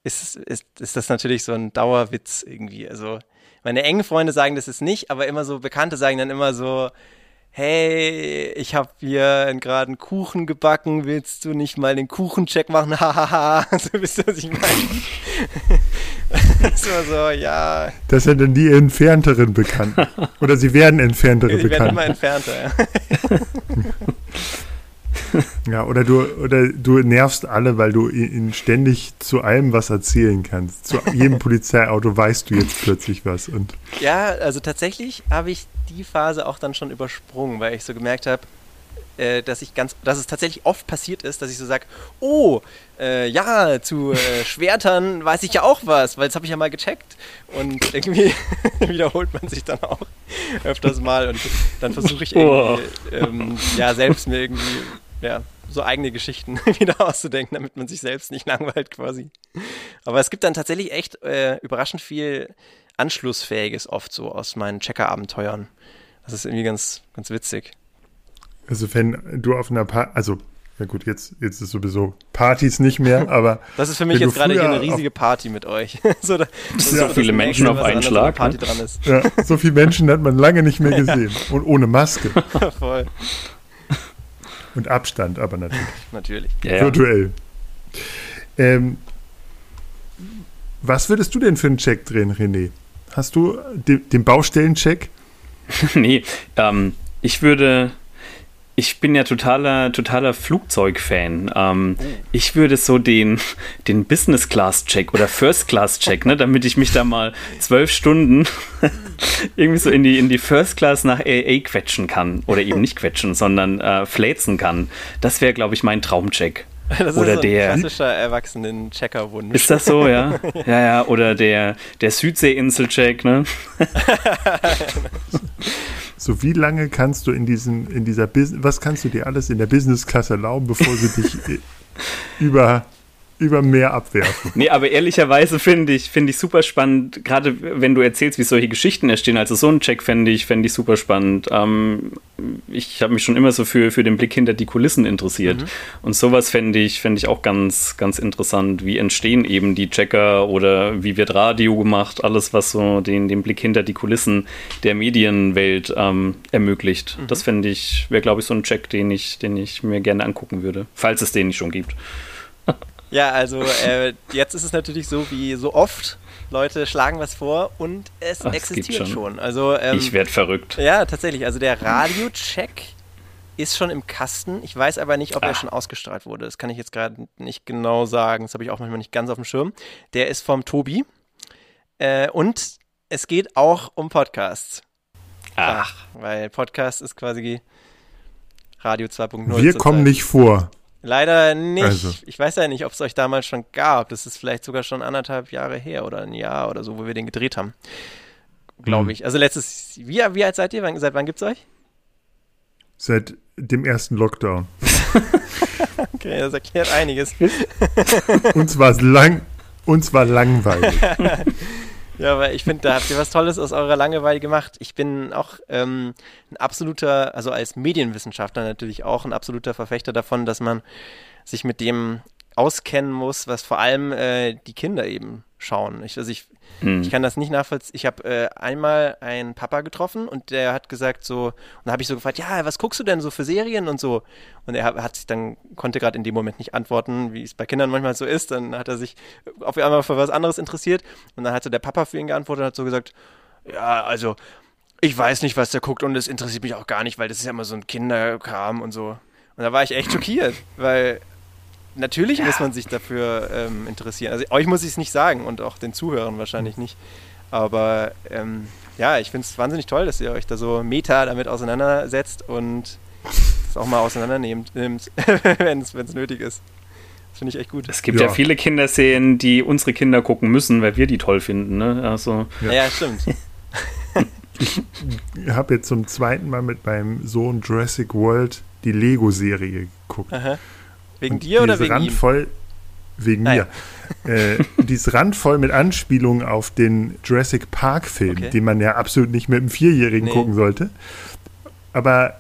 ist, ist, ist das natürlich so ein Dauerwitz irgendwie. Also meine engen Freunde sagen das ist nicht, aber immer so Bekannte sagen dann immer so, hey, ich habe hier gerade einen Kuchen gebacken, willst du nicht mal den Kuchencheck machen? Hahaha, so wisst ihr, was ich meine. das war so, ja. Das sind dann die entfernteren Bekannten. Oder sie werden entferntere sie Bekannte. werden immer entfernter, ja. Ja, oder du, oder du nervst alle, weil du ihnen ständig zu allem was erzählen kannst. Zu jedem Polizeiauto weißt du jetzt plötzlich was. Und ja, also tatsächlich habe ich die Phase auch dann schon übersprungen, weil ich so gemerkt habe, äh, dass ich ganz, dass es tatsächlich oft passiert ist, dass ich so sage, oh, äh, ja, zu äh, Schwertern weiß ich ja auch was, weil das habe ich ja mal gecheckt. Und irgendwie wiederholt man sich dann auch öfters mal und dann versuche ich irgendwie, oh. ähm, ja, selbst mir irgendwie ja, so eigene Geschichten wieder auszudenken, damit man sich selbst nicht langweilt quasi. Aber es gibt dann tatsächlich echt äh, überraschend viel Anschlussfähiges oft so aus meinen Checker-Abenteuern. Das ist irgendwie ganz, ganz witzig. Also wenn du auf einer Party, also ja gut, jetzt, jetzt ist sowieso Partys nicht mehr, aber. Das ist für mich jetzt gerade hier eine riesige Party mit euch. so, da, so, ja, so viele Menschen auf einen Schlag. Party ne? dran ist. Ja, so viele Menschen hat man lange nicht mehr gesehen. Ja. Und ohne Maske. Voll. Und Abstand, aber natürlich. natürlich. Ja, Virtuell. Ähm, was würdest du denn für einen Check drehen, René? Hast du den, den Baustellencheck? nee, ähm, ich würde ich bin ja totaler, totaler Flugzeugfan. Ähm, oh. Ich würde so den, den Business-Class-Check oder First-Class-Check, ne, damit ich mich da mal zwölf Stunden irgendwie so in die, in die First-Class nach AA quetschen kann. Oder eben nicht quetschen, sondern äh, fläzen kann. Das wäre, glaube ich, mein Traumcheck. Das oder ist so ein der klassischer Erwachsenen-Checkerwunsch. Ist das so, ja? Ja, ja, oder der, der Südsee-Insel-Check, ne? So, wie lange kannst du in diesem, in dieser Business, was kannst du dir alles in der Business Class erlauben, bevor sie dich äh, über über Meer abwerfen. Nee, aber ehrlicherweise finde ich, finde ich super spannend, gerade wenn du erzählst, wie solche Geschichten entstehen. Also so einen Check fände ich, fände ich super spannend. Ähm, ich habe mich schon immer so für, für den Blick hinter die Kulissen interessiert. Mhm. Und sowas fände ich, fände ich auch ganz, ganz interessant. Wie entstehen eben die Checker oder wie wird Radio gemacht? Alles, was so den, den Blick hinter die Kulissen der Medienwelt ähm, ermöglicht. Mhm. Das fände ich, wäre glaube ich so ein Check, den ich, den ich mir gerne angucken würde. Falls es den nicht schon gibt. Ja, also äh, jetzt ist es natürlich so wie so oft. Leute schlagen was vor und es Ach, existiert schon. schon. Also, ähm, ich werde verrückt. Ja, tatsächlich. Also der Radiocheck ist schon im Kasten. Ich weiß aber nicht, ob Ach. er schon ausgestrahlt wurde. Das kann ich jetzt gerade nicht genau sagen. Das habe ich auch manchmal nicht ganz auf dem Schirm. Der ist vom Tobi. Äh, und es geht auch um Podcasts. Ach. weil Podcast ist quasi Radio 2.0. Wir kommen nicht vor. Leider nicht. Also. Ich weiß ja nicht, ob es euch damals schon gab. Das ist vielleicht sogar schon anderthalb Jahre her oder ein Jahr oder so, wo wir den gedreht haben. Glaube mhm. ich. Also letztes, wie, wie alt seid ihr? Seit wann gibt es euch? Seit dem ersten Lockdown. okay, das erklärt einiges. uns war es lang, uns war langweilig. Ja, aber ich finde, da habt ihr was Tolles aus eurer Langeweile gemacht. Ich bin auch ähm, ein absoluter, also als Medienwissenschaftler natürlich auch ein absoluter Verfechter davon, dass man sich mit dem auskennen muss, was vor allem äh, die Kinder eben schauen. Ich, also ich, hm. ich kann das nicht nachvollziehen. Ich habe äh, einmal einen Papa getroffen und der hat gesagt so, und da habe ich so gefragt, ja, was guckst du denn so für Serien und so? Und er hat sich dann, konnte gerade in dem Moment nicht antworten, wie es bei Kindern manchmal so ist. Dann hat er sich auf einmal für was anderes interessiert und dann hat so der Papa für ihn geantwortet und hat so gesagt, ja, also ich weiß nicht, was der guckt und es interessiert mich auch gar nicht, weil das ist ja immer so ein Kinderkram und so. Und da war ich echt schockiert, weil natürlich ja. muss man sich dafür ähm, interessieren. Also euch muss ich es nicht sagen und auch den Zuhörern wahrscheinlich nicht. Aber ähm, ja, ich finde es wahnsinnig toll, dass ihr euch da so meta damit auseinandersetzt und es auch mal auseinandernehmt, wenn es nötig ist. Das finde ich echt gut. Es gibt ja. ja viele Kinderserien, die unsere Kinder gucken müssen, weil wir die toll finden. Ne? Also, ja. ja, stimmt. ich habe jetzt zum zweiten Mal mit meinem Sohn Jurassic World die Lego-Serie geguckt. Aha. Wegen und dir oder wegen randvoll, ihm? Wegen Nein. mir. äh, die ist randvoll mit Anspielungen auf den Jurassic Park-Film, okay. den man ja absolut nicht mit einem Vierjährigen nee. gucken sollte. Aber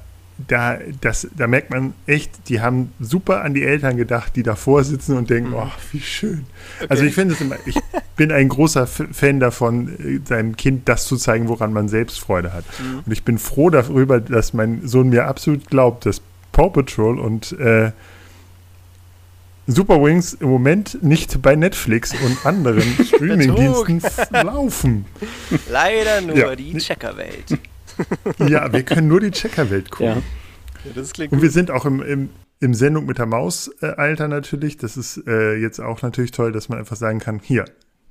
da, das, da merkt man echt, die haben super an die Eltern gedacht, die davor sitzen und denken, mhm. oh, wie schön. Okay. Also ich finde es immer, ich bin ein großer Fan davon, äh, seinem Kind das zu zeigen, woran man selbst Freude hat. Mhm. Und ich bin froh darüber, dass mein Sohn mir absolut glaubt, dass Paw Patrol und äh, Super Wings im Moment nicht bei Netflix und anderen Streamingdiensten laufen. Leider nur ja. die Checkerwelt. ja, wir können nur die Checkerwelt gucken. Ja. Ja, das klingt und wir sind auch im, im, im Sendung mit der Maus, äh, Alter, natürlich. Das ist äh, jetzt auch natürlich toll, dass man einfach sagen kann: Hier,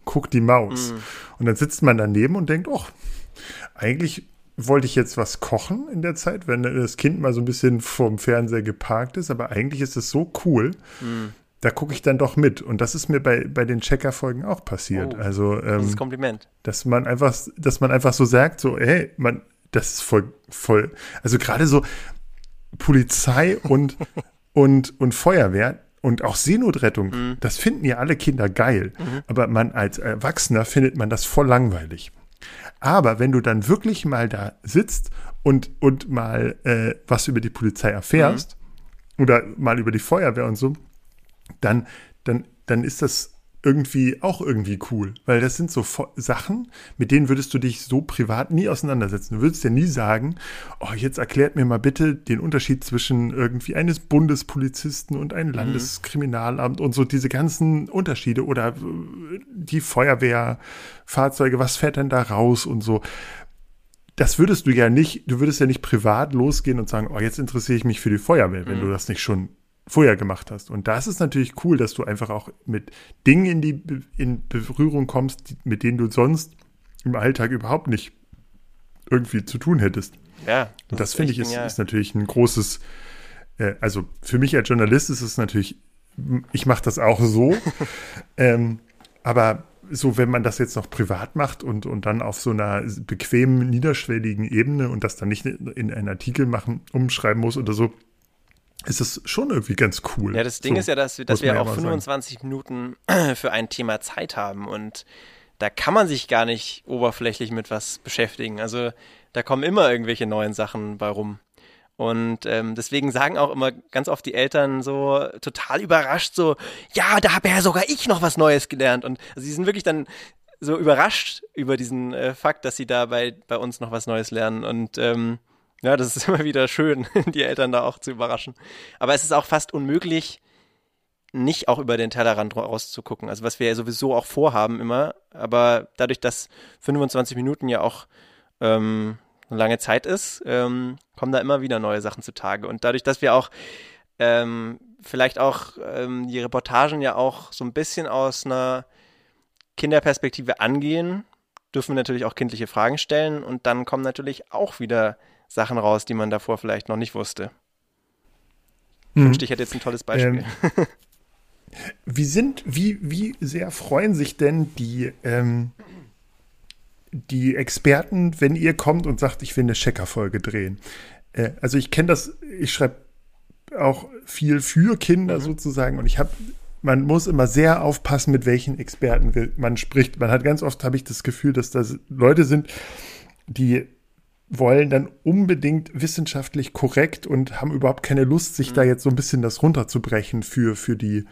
guck die Maus. Mm. Und dann sitzt man daneben und denkt: Oh, eigentlich wollte ich jetzt was kochen in der Zeit, wenn das Kind mal so ein bisschen vorm Fernseher geparkt ist, aber eigentlich ist es so cool, mm da gucke ich dann doch mit. Und das ist mir bei, bei den Checker-Folgen auch passiert. Oh, also, ähm, das ist Kompliment. Dass man einfach, dass man einfach so sagt, so, hey, man, das ist voll, voll, also gerade so Polizei und, und, und Feuerwehr und auch Seenotrettung, mhm. das finden ja alle Kinder geil. Mhm. Aber man als Erwachsener findet man das voll langweilig. Aber wenn du dann wirklich mal da sitzt und, und mal äh, was über die Polizei erfährst mhm. oder mal über die Feuerwehr und so, dann, dann, dann ist das irgendwie auch irgendwie cool, weil das sind so Sachen, mit denen würdest du dich so privat nie auseinandersetzen. Du würdest ja nie sagen, oh, jetzt erklärt mir mal bitte den Unterschied zwischen irgendwie eines Bundespolizisten und einem mhm. Landeskriminalamt und so diese ganzen Unterschiede oder äh, die Feuerwehrfahrzeuge, was fährt denn da raus und so. Das würdest du ja nicht, du würdest ja nicht privat losgehen und sagen, oh, jetzt interessiere ich mich für die Feuerwehr, wenn mhm. du das nicht schon vorher gemacht hast. Und das ist natürlich cool, dass du einfach auch mit Dingen in die in Berührung kommst, mit denen du sonst im Alltag überhaupt nicht irgendwie zu tun hättest. Ja. Das Und das finde ich ist, ist, natürlich ein großes, äh, also für mich als Journalist ist es natürlich, ich mache das auch so, ähm, aber so, wenn man das jetzt noch privat macht und, und dann auf so einer bequemen, niederschwelligen Ebene und das dann nicht in einen Artikel machen, umschreiben muss oder so, ist es schon irgendwie ganz cool. Ja, das Ding so, ist ja, dass, wir, dass wir auch 25 sagen. Minuten für ein Thema Zeit haben und da kann man sich gar nicht oberflächlich mit was beschäftigen. Also da kommen immer irgendwelche neuen Sachen bei rum. Und ähm, deswegen sagen auch immer ganz oft die Eltern so total überrascht, so, ja, da habe ja sogar ich noch was Neues gelernt. Und also sie sind wirklich dann so überrascht über diesen äh, Fakt, dass sie da bei, bei uns noch was Neues lernen. Und ähm, ja, das ist immer wieder schön, die Eltern da auch zu überraschen. Aber es ist auch fast unmöglich, nicht auch über den Tellerrand rauszugucken. Also was wir ja sowieso auch vorhaben immer, aber dadurch, dass 25 Minuten ja auch ähm, eine lange Zeit ist, ähm, kommen da immer wieder neue Sachen zutage. Und dadurch, dass wir auch ähm, vielleicht auch ähm, die Reportagen ja auch so ein bisschen aus einer Kinderperspektive angehen, dürfen wir natürlich auch kindliche Fragen stellen und dann kommen natürlich auch wieder Sachen raus, die man davor vielleicht noch nicht wusste. Ich wünschte, ich hätte jetzt ein tolles Beispiel. Ähm, wie sind, wie, wie sehr freuen sich denn die, ähm, die Experten, wenn ihr kommt und sagt, ich will eine Checker-Folge drehen? Äh, also ich kenne das, ich schreibe auch viel für Kinder mhm. sozusagen und ich habe man muss immer sehr aufpassen, mit welchen Experten man spricht. Man hat ganz oft, habe ich das Gefühl, dass das Leute sind, die wollen dann unbedingt wissenschaftlich korrekt und haben überhaupt keine Lust, sich mhm. da jetzt so ein bisschen das runterzubrechen für, für die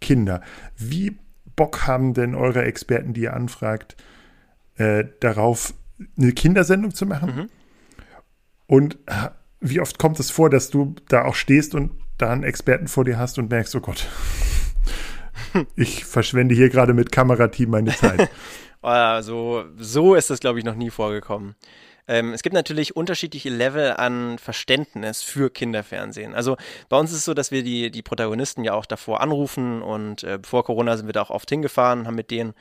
Kinder. Wie Bock haben denn eure Experten, die ihr anfragt, äh, darauf, eine Kindersendung zu machen? Mhm. Und wie oft kommt es vor, dass du da auch stehst und da einen Experten vor dir hast und merkst, oh Gott, ich verschwende hier gerade mit Kamerateam meine Zeit. also, so ist das, glaube ich, noch nie vorgekommen. Ähm, es gibt natürlich unterschiedliche Level an Verständnis für Kinderfernsehen. Also bei uns ist es so, dass wir die, die Protagonisten ja auch davor anrufen und äh, bevor Corona sind wir da auch oft hingefahren, haben mit denen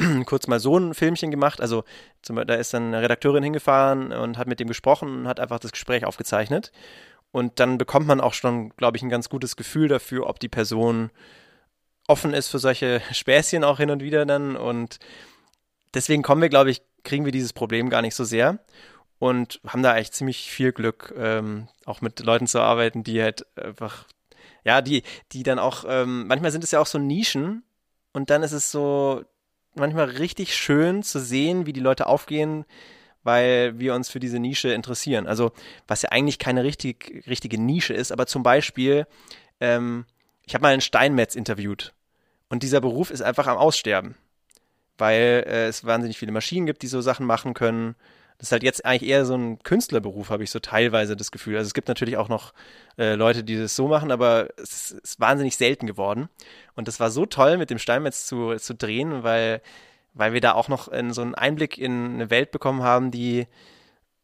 kurz mal so ein Filmchen gemacht. Also zum, da ist dann eine Redakteurin hingefahren und hat mit dem gesprochen und hat einfach das Gespräch aufgezeichnet. Und dann bekommt man auch schon, glaube ich, ein ganz gutes Gefühl dafür, ob die Person offen ist für solche Späßchen auch hin und wieder dann. Und deswegen kommen wir, glaube ich, kriegen wir dieses Problem gar nicht so sehr und haben da eigentlich ziemlich viel Glück, ähm, auch mit Leuten zu arbeiten, die halt einfach, ja, die, die dann auch, ähm, manchmal sind es ja auch so Nischen und dann ist es so manchmal richtig schön zu sehen, wie die Leute aufgehen, weil wir uns für diese Nische interessieren. Also, was ja eigentlich keine richtig, richtige Nische ist, aber zum Beispiel, ähm, ich habe mal einen Steinmetz interviewt und dieser Beruf ist einfach am Aussterben weil äh, es wahnsinnig viele Maschinen gibt, die so Sachen machen können. Das ist halt jetzt eigentlich eher so ein Künstlerberuf, habe ich so teilweise das Gefühl. Also es gibt natürlich auch noch äh, Leute, die das so machen, aber es ist wahnsinnig selten geworden. Und das war so toll, mit dem Steinmetz zu, zu drehen, weil, weil wir da auch noch in so einen Einblick in eine Welt bekommen haben, die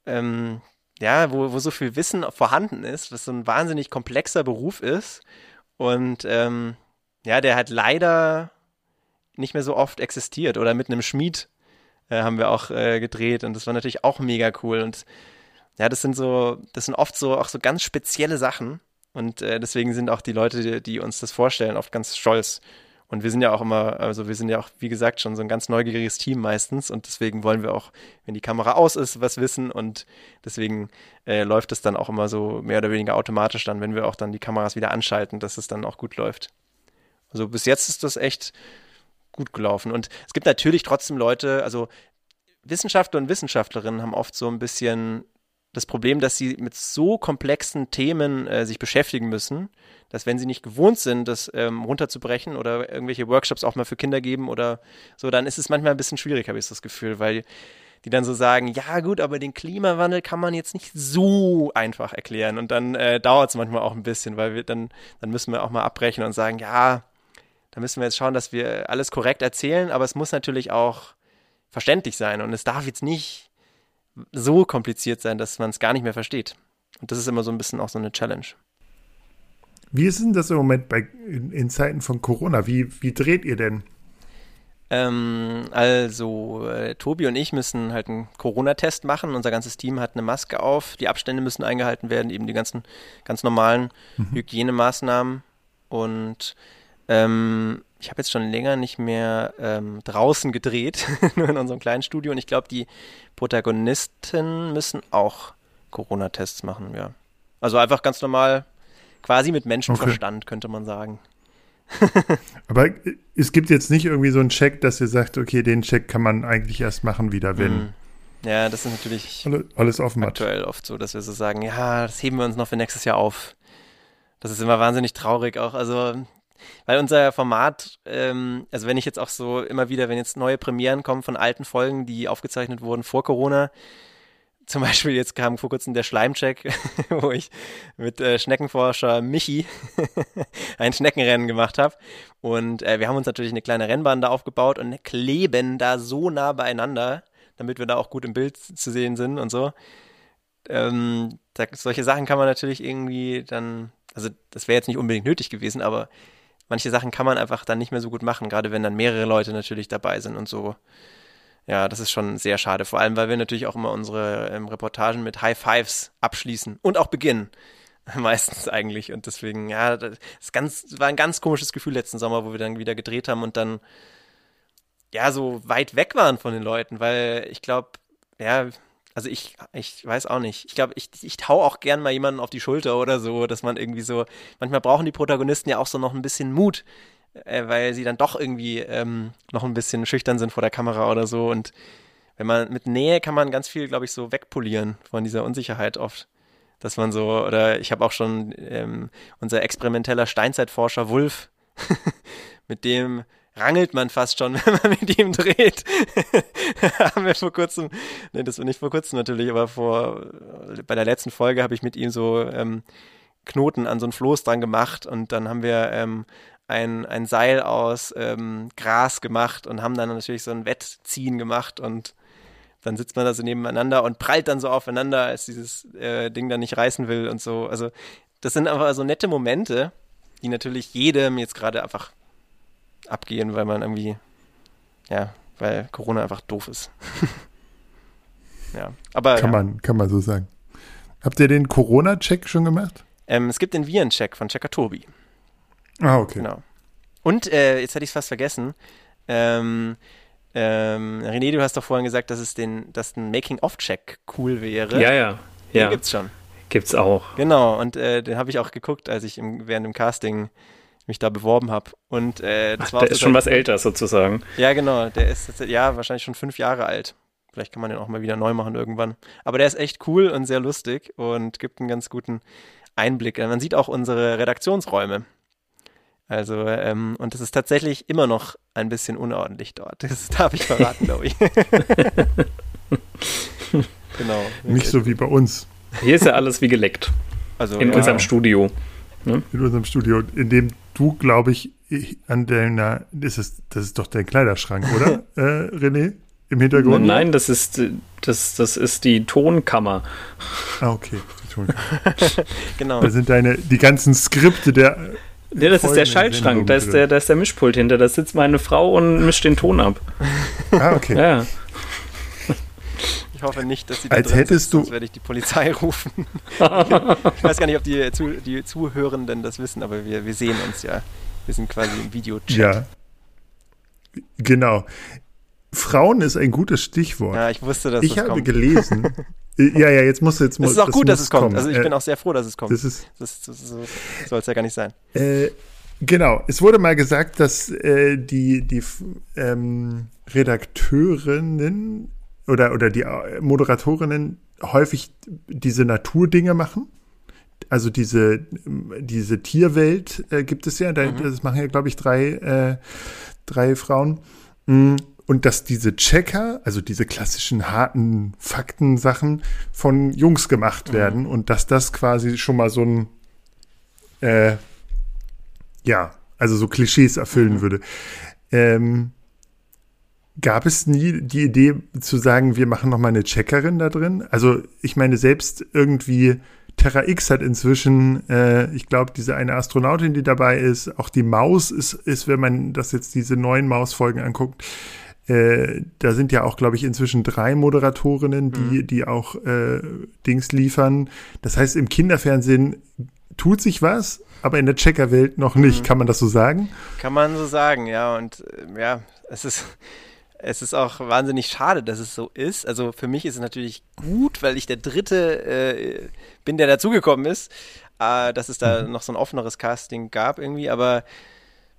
ähm, ja, wo, wo so viel Wissen vorhanden ist, was so ein wahnsinnig komplexer Beruf ist. Und ähm, ja, der halt leider nicht mehr so oft existiert. Oder mit einem Schmied äh, haben wir auch äh, gedreht und das war natürlich auch mega cool. Und ja, das sind so, das sind oft so auch so ganz spezielle Sachen. Und äh, deswegen sind auch die Leute, die, die, uns das vorstellen, oft ganz stolz. Und wir sind ja auch immer, also wir sind ja auch, wie gesagt, schon so ein ganz neugieriges Team meistens. Und deswegen wollen wir auch, wenn die Kamera aus ist, was wissen. Und deswegen äh, läuft es dann auch immer so mehr oder weniger automatisch dann, wenn wir auch dann die Kameras wieder anschalten, dass es dann auch gut läuft. Also bis jetzt ist das echt gut gelaufen. Und es gibt natürlich trotzdem Leute, also Wissenschaftler und Wissenschaftlerinnen haben oft so ein bisschen das Problem, dass sie mit so komplexen Themen äh, sich beschäftigen müssen, dass wenn sie nicht gewohnt sind, das ähm, runterzubrechen oder irgendwelche Workshops auch mal für Kinder geben oder so, dann ist es manchmal ein bisschen schwierig, habe ich das Gefühl, weil die dann so sagen, ja gut, aber den Klimawandel kann man jetzt nicht so einfach erklären und dann äh, dauert es manchmal auch ein bisschen, weil wir dann, dann müssen wir auch mal abbrechen und sagen, ja, da müssen wir jetzt schauen, dass wir alles korrekt erzählen, aber es muss natürlich auch verständlich sein und es darf jetzt nicht so kompliziert sein, dass man es gar nicht mehr versteht. Und das ist immer so ein bisschen auch so eine Challenge. Wie ist denn das im Moment bei, in, in Zeiten von Corona? Wie, wie dreht ihr denn? Ähm, also, äh, Tobi und ich müssen halt einen Corona-Test machen. Unser ganzes Team hat eine Maske auf. Die Abstände müssen eingehalten werden, eben die ganzen ganz normalen mhm. Hygienemaßnahmen. Und ähm, ich habe jetzt schon länger nicht mehr ähm, draußen gedreht, nur in unserem kleinen Studio. Und ich glaube, die Protagonisten müssen auch Corona-Tests machen, ja. Also einfach ganz normal, quasi mit Menschenverstand, okay. könnte man sagen. Aber es gibt jetzt nicht irgendwie so einen Check, dass ihr sagt, okay, den Check kann man eigentlich erst machen wieder, wenn. Mhm. Ja, das ist natürlich alles offen aktuell hat. oft so, dass wir so sagen, ja, das heben wir uns noch für nächstes Jahr auf. Das ist immer wahnsinnig traurig auch. Also, weil unser Format, ähm, also wenn ich jetzt auch so immer wieder, wenn jetzt neue Premieren kommen von alten Folgen, die aufgezeichnet wurden vor Corona, zum Beispiel jetzt kam vor kurzem der Schleimcheck, wo ich mit äh, Schneckenforscher Michi ein Schneckenrennen gemacht habe. Und äh, wir haben uns natürlich eine kleine Rennbahn da aufgebaut und kleben da so nah beieinander, damit wir da auch gut im Bild zu sehen sind und so. Ähm, da, solche Sachen kann man natürlich irgendwie dann, also das wäre jetzt nicht unbedingt nötig gewesen, aber manche Sachen kann man einfach dann nicht mehr so gut machen, gerade wenn dann mehrere Leute natürlich dabei sind und so. Ja, das ist schon sehr schade. Vor allem, weil wir natürlich auch immer unsere ähm, Reportagen mit High Fives abschließen und auch beginnen. Meistens eigentlich. Und deswegen, ja, das ist ganz, war ein ganz komisches Gefühl letzten Sommer, wo wir dann wieder gedreht haben und dann ja so weit weg waren von den Leuten, weil ich glaube, ja, also ich, ich weiß auch nicht. Ich glaube, ich, ich hau auch gern mal jemanden auf die Schulter oder so, dass man irgendwie so, manchmal brauchen die Protagonisten ja auch so noch ein bisschen Mut, äh, weil sie dann doch irgendwie ähm, noch ein bisschen schüchtern sind vor der Kamera oder so. Und wenn man mit Nähe kann man ganz viel, glaube ich, so wegpolieren von dieser Unsicherheit oft. Dass man so, oder ich habe auch schon ähm, unser experimenteller Steinzeitforscher Wulf, mit dem rangelt man fast schon, wenn man mit ihm dreht. haben wir vor kurzem, nee, das war nicht vor kurzem natürlich, aber vor, bei der letzten Folge habe ich mit ihm so ähm, Knoten an so ein Floß dran gemacht und dann haben wir ähm, ein, ein Seil aus ähm, Gras gemacht und haben dann natürlich so ein Wettziehen gemacht und dann sitzt man da so nebeneinander und prallt dann so aufeinander, als dieses äh, Ding dann nicht reißen will und so. Also das sind einfach so nette Momente, die natürlich jedem jetzt gerade einfach abgehen, weil man irgendwie, ja, weil Corona einfach doof ist. ja, aber. Kann, ja. Man, kann man so sagen. Habt ihr den Corona-Check schon gemacht? Ähm, es gibt den Viren-Check von Checker Tobi. Ah, okay. Genau. Und äh, jetzt hatte ich es fast vergessen. Ähm, ähm, René, du hast doch vorhin gesagt, dass es den, dass ein Making-of-Check cool wäre. Ja, ja. Den ja. gibt's schon. Gibt's auch. Genau, und äh, den habe ich auch geguckt, als ich im, während dem Casting mich da beworben habe. Und äh, das Ach, war der ist schon was älter sozusagen. Ja, genau. Der ist ja wahrscheinlich schon fünf Jahre alt. Vielleicht kann man den auch mal wieder neu machen irgendwann. Aber der ist echt cool und sehr lustig und gibt einen ganz guten Einblick. Man sieht auch unsere Redaktionsräume. Also, ähm, und es ist tatsächlich immer noch ein bisschen unordentlich dort. Das darf ich verraten, glaube ich. genau. Nicht so wie bei uns. Hier ist ja alles wie geleckt. Also in ja. unserem Studio. Ne? In unserem Studio, in dem du, glaube ich, an deiner, das ist, das ist doch dein Kleiderschrank, oder, äh, René? Im Hintergrund? Nein, das ist, das, das ist die Tonkammer. Ah, okay, die Tonkammer. genau. Da sind deine, die ganzen Skripte der ja, das ist der Schaltschrank, da ist der, da ist der Mischpult hinter, da sitzt meine Frau und mischt den Ton ab. Ah, okay. Ja. Ich hoffe nicht, dass sie da Als hättest sitzt, du sonst werde ich die Polizei rufen. ich weiß gar nicht, ob die, die Zuhörenden das wissen, aber wir, wir sehen uns ja. Wir sind quasi im Videochat. Ja. Genau. Frauen ist ein gutes Stichwort. Ja, ich wusste, dass ich das habe gelesen. ja, ja, jetzt muss jetzt muss. Es ist auch gut, dass es kommt. Also ich äh, bin auch sehr froh, dass es kommt. Das ist. Das, das, das soll es ja gar nicht sein. Äh, genau. Es wurde mal gesagt, dass äh, die die ähm, Redakteurinnen oder, oder die Moderatorinnen häufig diese Naturdinge machen. Also diese, diese Tierwelt äh, gibt es ja, da, mhm. das machen ja, glaube ich, drei, äh, drei Frauen. Mm, und dass diese Checker, also diese klassischen harten Faktensachen von Jungs gemacht mhm. werden mhm. und dass das quasi schon mal so ein, äh, ja, also so Klischees erfüllen mhm. würde. Ähm, Gab es nie die Idee zu sagen, wir machen noch mal eine Checkerin da drin? Also ich meine, selbst irgendwie Terra X hat inzwischen, äh, ich glaube, diese eine Astronautin, die dabei ist, auch die Maus ist, ist, wenn man das jetzt diese neuen Maus-Folgen anguckt, äh, da sind ja auch, glaube ich, inzwischen drei Moderatorinnen, die, mhm. die auch äh, Dings liefern. Das heißt, im Kinderfernsehen tut sich was, aber in der Checkerwelt noch nicht. Mhm. Kann man das so sagen? Kann man so sagen, ja. Und äh, ja, es ist es ist auch wahnsinnig schade, dass es so ist. Also für mich ist es natürlich gut, weil ich der Dritte äh, bin, der dazugekommen ist, äh, dass es da mhm. noch so ein offeneres Casting gab irgendwie. Aber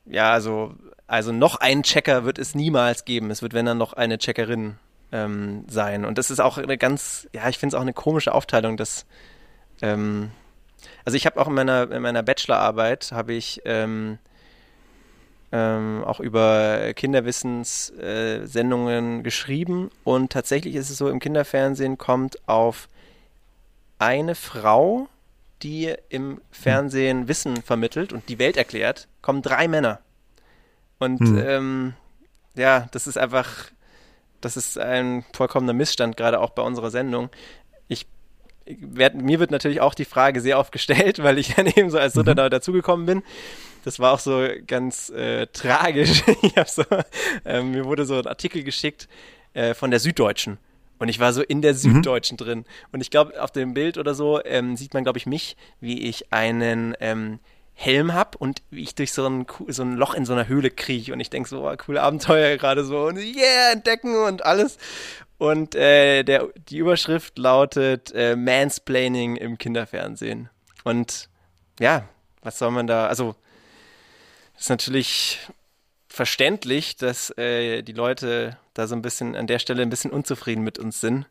ja, also, also noch einen Checker wird es niemals geben. Es wird, wenn dann noch eine Checkerin ähm, sein. Und das ist auch eine ganz, ja, ich finde es auch eine komische Aufteilung, dass ähm, also ich habe auch in meiner, in meiner Bachelorarbeit habe ich ähm, ähm, auch über Kinderwissenssendungen äh, geschrieben und tatsächlich ist es so, im Kinderfernsehen kommt auf eine Frau, die im Fernsehen Wissen vermittelt und die Welt erklärt, kommen drei Männer. Und hm. ähm, ja, das ist einfach, das ist ein vollkommener Missstand, gerade auch bei unserer Sendung. Werd, mir wird natürlich auch die Frage sehr oft gestellt, weil ich dann eben so als Dritter mhm. da dazugekommen bin das war auch so ganz äh, tragisch. so, ähm, mir wurde so ein Artikel geschickt äh, von der Süddeutschen. Und ich war so in der mhm. Süddeutschen mhm. drin. Und ich glaube, auf dem Bild oder so ähm, sieht man, glaube ich, mich, wie ich einen ähm, Helm hab und wie ich durch so ein, so ein Loch in so einer Höhle kriege. Und ich denke so, oh, coole Abenteuer gerade so. Und yeah, entdecken und alles. Und äh, der, die Überschrift lautet äh, Mansplaining im Kinderfernsehen. Und ja, was soll man da, also ist natürlich verständlich, dass äh, die Leute da so ein bisschen an der Stelle ein bisschen unzufrieden mit uns sind,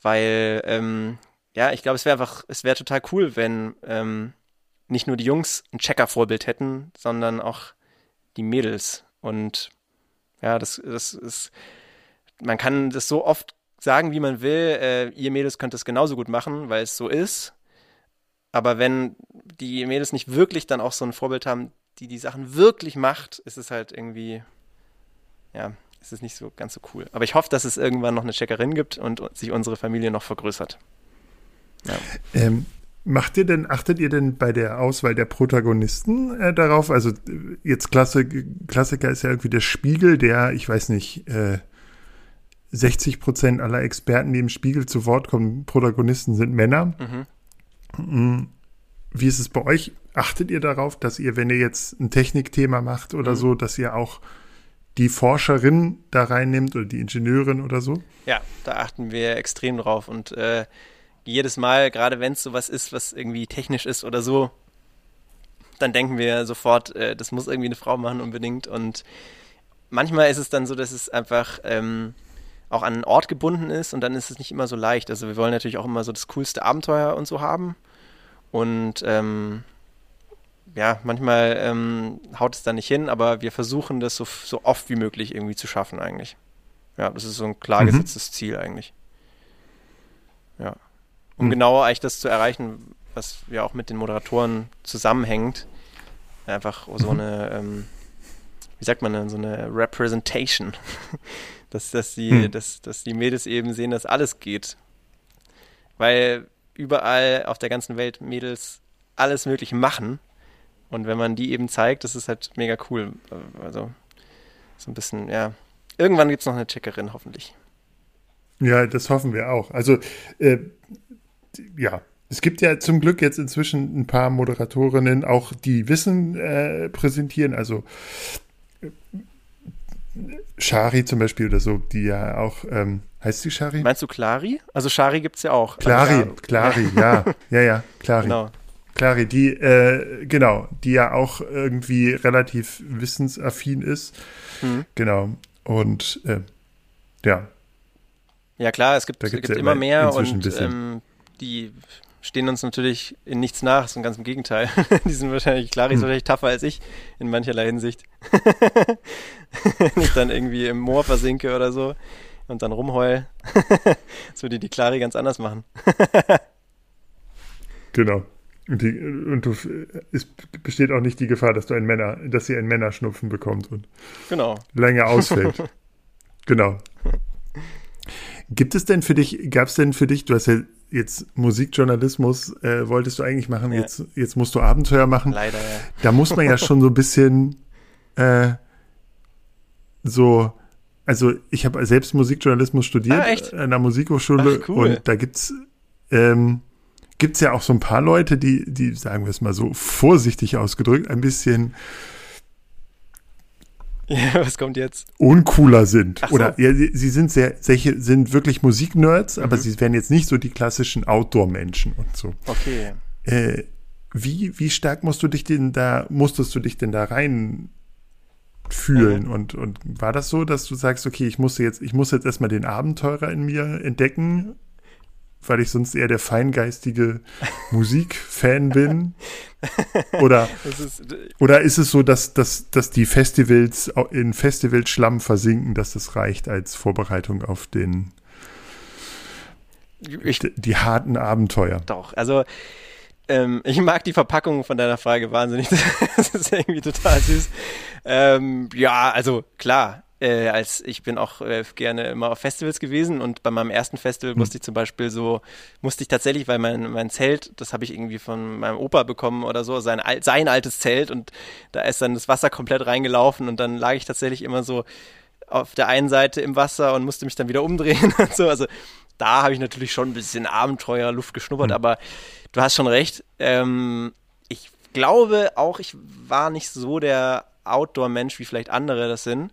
weil ähm, ja, ich glaube, es wäre einfach, es wäre total cool, wenn ähm, nicht nur die Jungs ein Checker-Vorbild hätten, sondern auch die Mädels. Und ja, das, das ist, man kann das so oft sagen, wie man will, äh, ihr Mädels könnt es genauso gut machen, weil es so ist. Aber wenn die Mädels nicht wirklich dann auch so ein Vorbild haben, die die Sachen wirklich macht, ist es halt irgendwie, ja, ist es nicht so ganz so cool. Aber ich hoffe, dass es irgendwann noch eine Checkerin gibt und sich unsere Familie noch vergrößert. Ja. Ähm, macht ihr denn, achtet ihr denn bei der Auswahl der Protagonisten äh, darauf? Also jetzt Klasse, Klassiker ist ja irgendwie der Spiegel, der, ich weiß nicht, äh, 60 Prozent aller Experten, die im Spiegel zu Wort kommen, Protagonisten sind Männer. Mhm. Mm, wie ist es bei euch? Achtet ihr darauf, dass ihr, wenn ihr jetzt ein Technikthema macht oder mhm. so, dass ihr auch die Forscherin da reinnimmt oder die Ingenieurin oder so? Ja, da achten wir extrem drauf und äh, jedes Mal, gerade wenn es sowas ist, was irgendwie technisch ist oder so, dann denken wir sofort, äh, das muss irgendwie eine Frau machen unbedingt und manchmal ist es dann so, dass es einfach ähm, auch an einen Ort gebunden ist und dann ist es nicht immer so leicht. Also wir wollen natürlich auch immer so das coolste Abenteuer und so haben und ähm, ja, manchmal ähm, haut es da nicht hin, aber wir versuchen das so, so oft wie möglich irgendwie zu schaffen eigentlich. Ja, das ist so ein klar mhm. gesetztes mhm. Ziel eigentlich. Ja. Um mhm. genauer eigentlich das zu erreichen, was ja auch mit den Moderatoren zusammenhängt, einfach so mhm. eine, ähm, wie sagt man denn, so eine Representation. dass, dass, die, mhm. dass, dass die Mädels eben sehen, dass alles geht. Weil überall auf der ganzen Welt Mädels alles Mögliche machen. Und wenn man die eben zeigt, das ist halt mega cool. Also so ein bisschen, ja. Irgendwann gibt es noch eine Checkerin, hoffentlich. Ja, das hoffen wir auch. Also, äh, ja, es gibt ja zum Glück jetzt inzwischen ein paar Moderatorinnen, auch die Wissen äh, präsentieren. Also Shari zum Beispiel oder so, die ja auch, ähm, heißt sie Shari? Meinst du Clari? Also Shari gibt es ja auch. Clari, Clari, ja. ja, ja, Clari. Genau. Clari, die, äh, genau, die ja auch irgendwie relativ wissensaffin ist. Mhm. Genau. Und äh, ja. Ja klar, es gibt, es gibt ja immer mehr und ähm, die stehen uns natürlich in nichts nach, sondern ganz im Gegenteil. die sind wahrscheinlich, Clary ist hm. wahrscheinlich tougher als ich in mancherlei Hinsicht. Wenn ich dann irgendwie im Moor versinke oder so und dann rumheul. das würde die Clary ganz anders machen. genau. Und, die, und du, es besteht auch nicht die Gefahr, dass du ein Männer, dass sie einen Männerschnupfen bekommt und genau. länger ausfällt. genau. Gibt es denn für dich, gab es denn für dich, du hast ja jetzt Musikjournalismus äh, wolltest du eigentlich machen, ja. jetzt, jetzt musst du Abenteuer machen. Leider, ja. Da muss man ja schon so ein bisschen äh, so, also ich habe selbst Musikjournalismus studiert ah, an der Musikhochschule Ach, cool. und da gibt's ähm, gibt's ja auch so ein paar Leute, die, die, sagen wir es mal so, vorsichtig ausgedrückt, ein bisschen ja, was kommt jetzt? Uncooler sind. So. Oder ja, sie, sie, sind sehr, solche sind wirklich Musiknerds, mhm. aber sie werden jetzt nicht so die klassischen Outdoor-Menschen und so. Okay. Äh, wie, wie stark musst du dich denn da, musstest du dich denn da rein fühlen? Mhm. Und, und war das so, dass du sagst, okay, ich musste jetzt, ich muss jetzt erstmal den Abenteurer in mir entdecken weil ich sonst eher der feingeistige Musikfan bin? Oder ist, oder ist es so, dass, dass, dass die Festivals in Festivalschlamm versinken, dass das reicht als Vorbereitung auf den ich, die, die harten Abenteuer? Doch, also ähm, ich mag die Verpackung von deiner Frage wahnsinnig. das ist irgendwie total süß. Ähm, ja, also klar, äh, als ich bin auch äh, gerne immer auf Festivals gewesen und bei meinem ersten Festival mhm. musste ich zum Beispiel so, musste ich tatsächlich, weil mein, mein Zelt, das habe ich irgendwie von meinem Opa bekommen oder so, sein, sein altes Zelt und da ist dann das Wasser komplett reingelaufen und dann lag ich tatsächlich immer so auf der einen Seite im Wasser und musste mich dann wieder umdrehen und so. Also da habe ich natürlich schon ein bisschen Abenteuerluft geschnuppert, mhm. aber du hast schon recht. Ähm, ich glaube auch, ich war nicht so der Outdoor-Mensch, wie vielleicht andere das sind.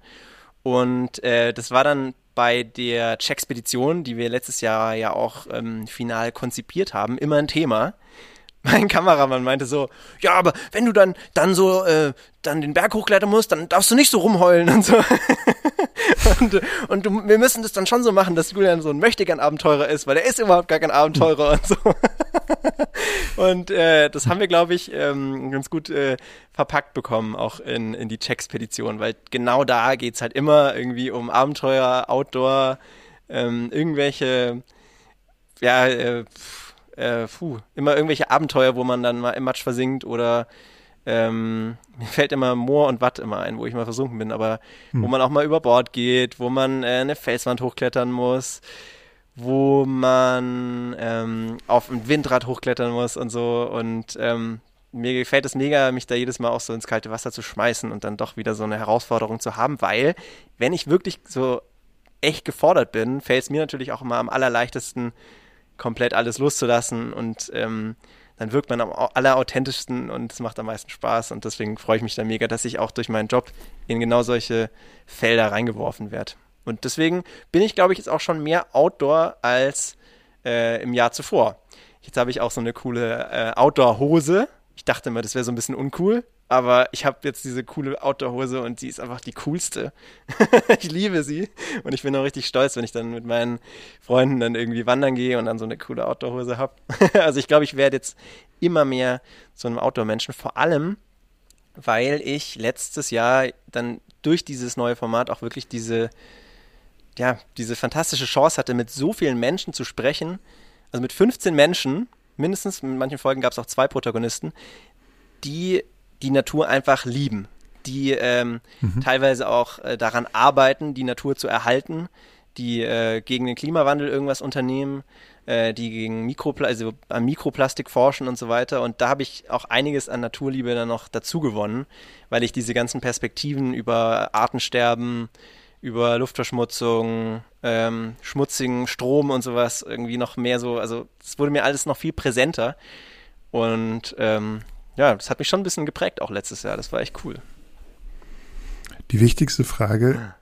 Und äh, das war dann bei der Checkspedition, die wir letztes Jahr ja auch ähm, final konzipiert haben, immer ein Thema. Mein Kameramann meinte so, ja, aber wenn du dann dann so äh, dann den Berg hochklettern musst, dann darfst du nicht so rumheulen und so. und, und du, wir müssen das dann schon so machen, dass Julian so ein Möchtegern-Abenteurer ist, weil er ist überhaupt gar kein Abenteurer und so. und äh, das haben wir, glaube ich, ähm, ganz gut äh, verpackt bekommen, auch in, in die Check-Spedition, weil genau da geht's halt immer irgendwie um Abenteuer, Outdoor, ähm, irgendwelche, ja, äh, äh, puh, immer irgendwelche Abenteuer, wo man dann mal im Matsch versinkt oder ähm, mir fällt immer Moor und Watt immer ein, wo ich mal versunken bin, aber hm. wo man auch mal über Bord geht, wo man äh, eine Felswand hochklettern muss, wo man ähm, auf ein Windrad hochklettern muss und so und ähm, mir gefällt es mega, mich da jedes Mal auch so ins kalte Wasser zu schmeißen und dann doch wieder so eine Herausforderung zu haben, weil wenn ich wirklich so echt gefordert bin, fällt es mir natürlich auch immer am allerleichtesten, komplett alles loszulassen und ähm, dann wirkt man am allerauthentischsten und es macht am meisten Spaß und deswegen freue ich mich da mega, dass ich auch durch meinen Job in genau solche Felder reingeworfen werde. Und deswegen bin ich, glaube ich, jetzt auch schon mehr Outdoor als äh, im Jahr zuvor. Jetzt habe ich auch so eine coole äh, Outdoor-Hose. Ich dachte immer, das wäre so ein bisschen uncool, aber ich habe jetzt diese coole Outdoor-Hose und sie ist einfach die coolste. ich liebe sie und ich bin auch richtig stolz, wenn ich dann mit meinen Freunden dann irgendwie wandern gehe und dann so eine coole Outdoor-Hose habe. also ich glaube, ich werde jetzt immer mehr zu einem Outdoor-Menschen, vor allem, weil ich letztes Jahr dann durch dieses neue Format auch wirklich diese, ja, diese fantastische Chance hatte, mit so vielen Menschen zu sprechen. Also mit 15 Menschen, mindestens, in manchen Folgen gab es auch zwei Protagonisten, die die Natur einfach lieben, die ähm, mhm. teilweise auch äh, daran arbeiten, die Natur zu erhalten, die äh, gegen den Klimawandel irgendwas unternehmen, äh, die gegen Mikropla also an Mikroplastik forschen und so weiter. Und da habe ich auch einiges an Naturliebe dann noch dazu gewonnen, weil ich diese ganzen Perspektiven über Artensterben, über Luftverschmutzung, ähm, schmutzigen Strom und sowas irgendwie noch mehr so, also es wurde mir alles noch viel präsenter. Und ähm, ja, das hat mich schon ein bisschen geprägt, auch letztes Jahr. Das war echt cool. Die wichtigste Frage,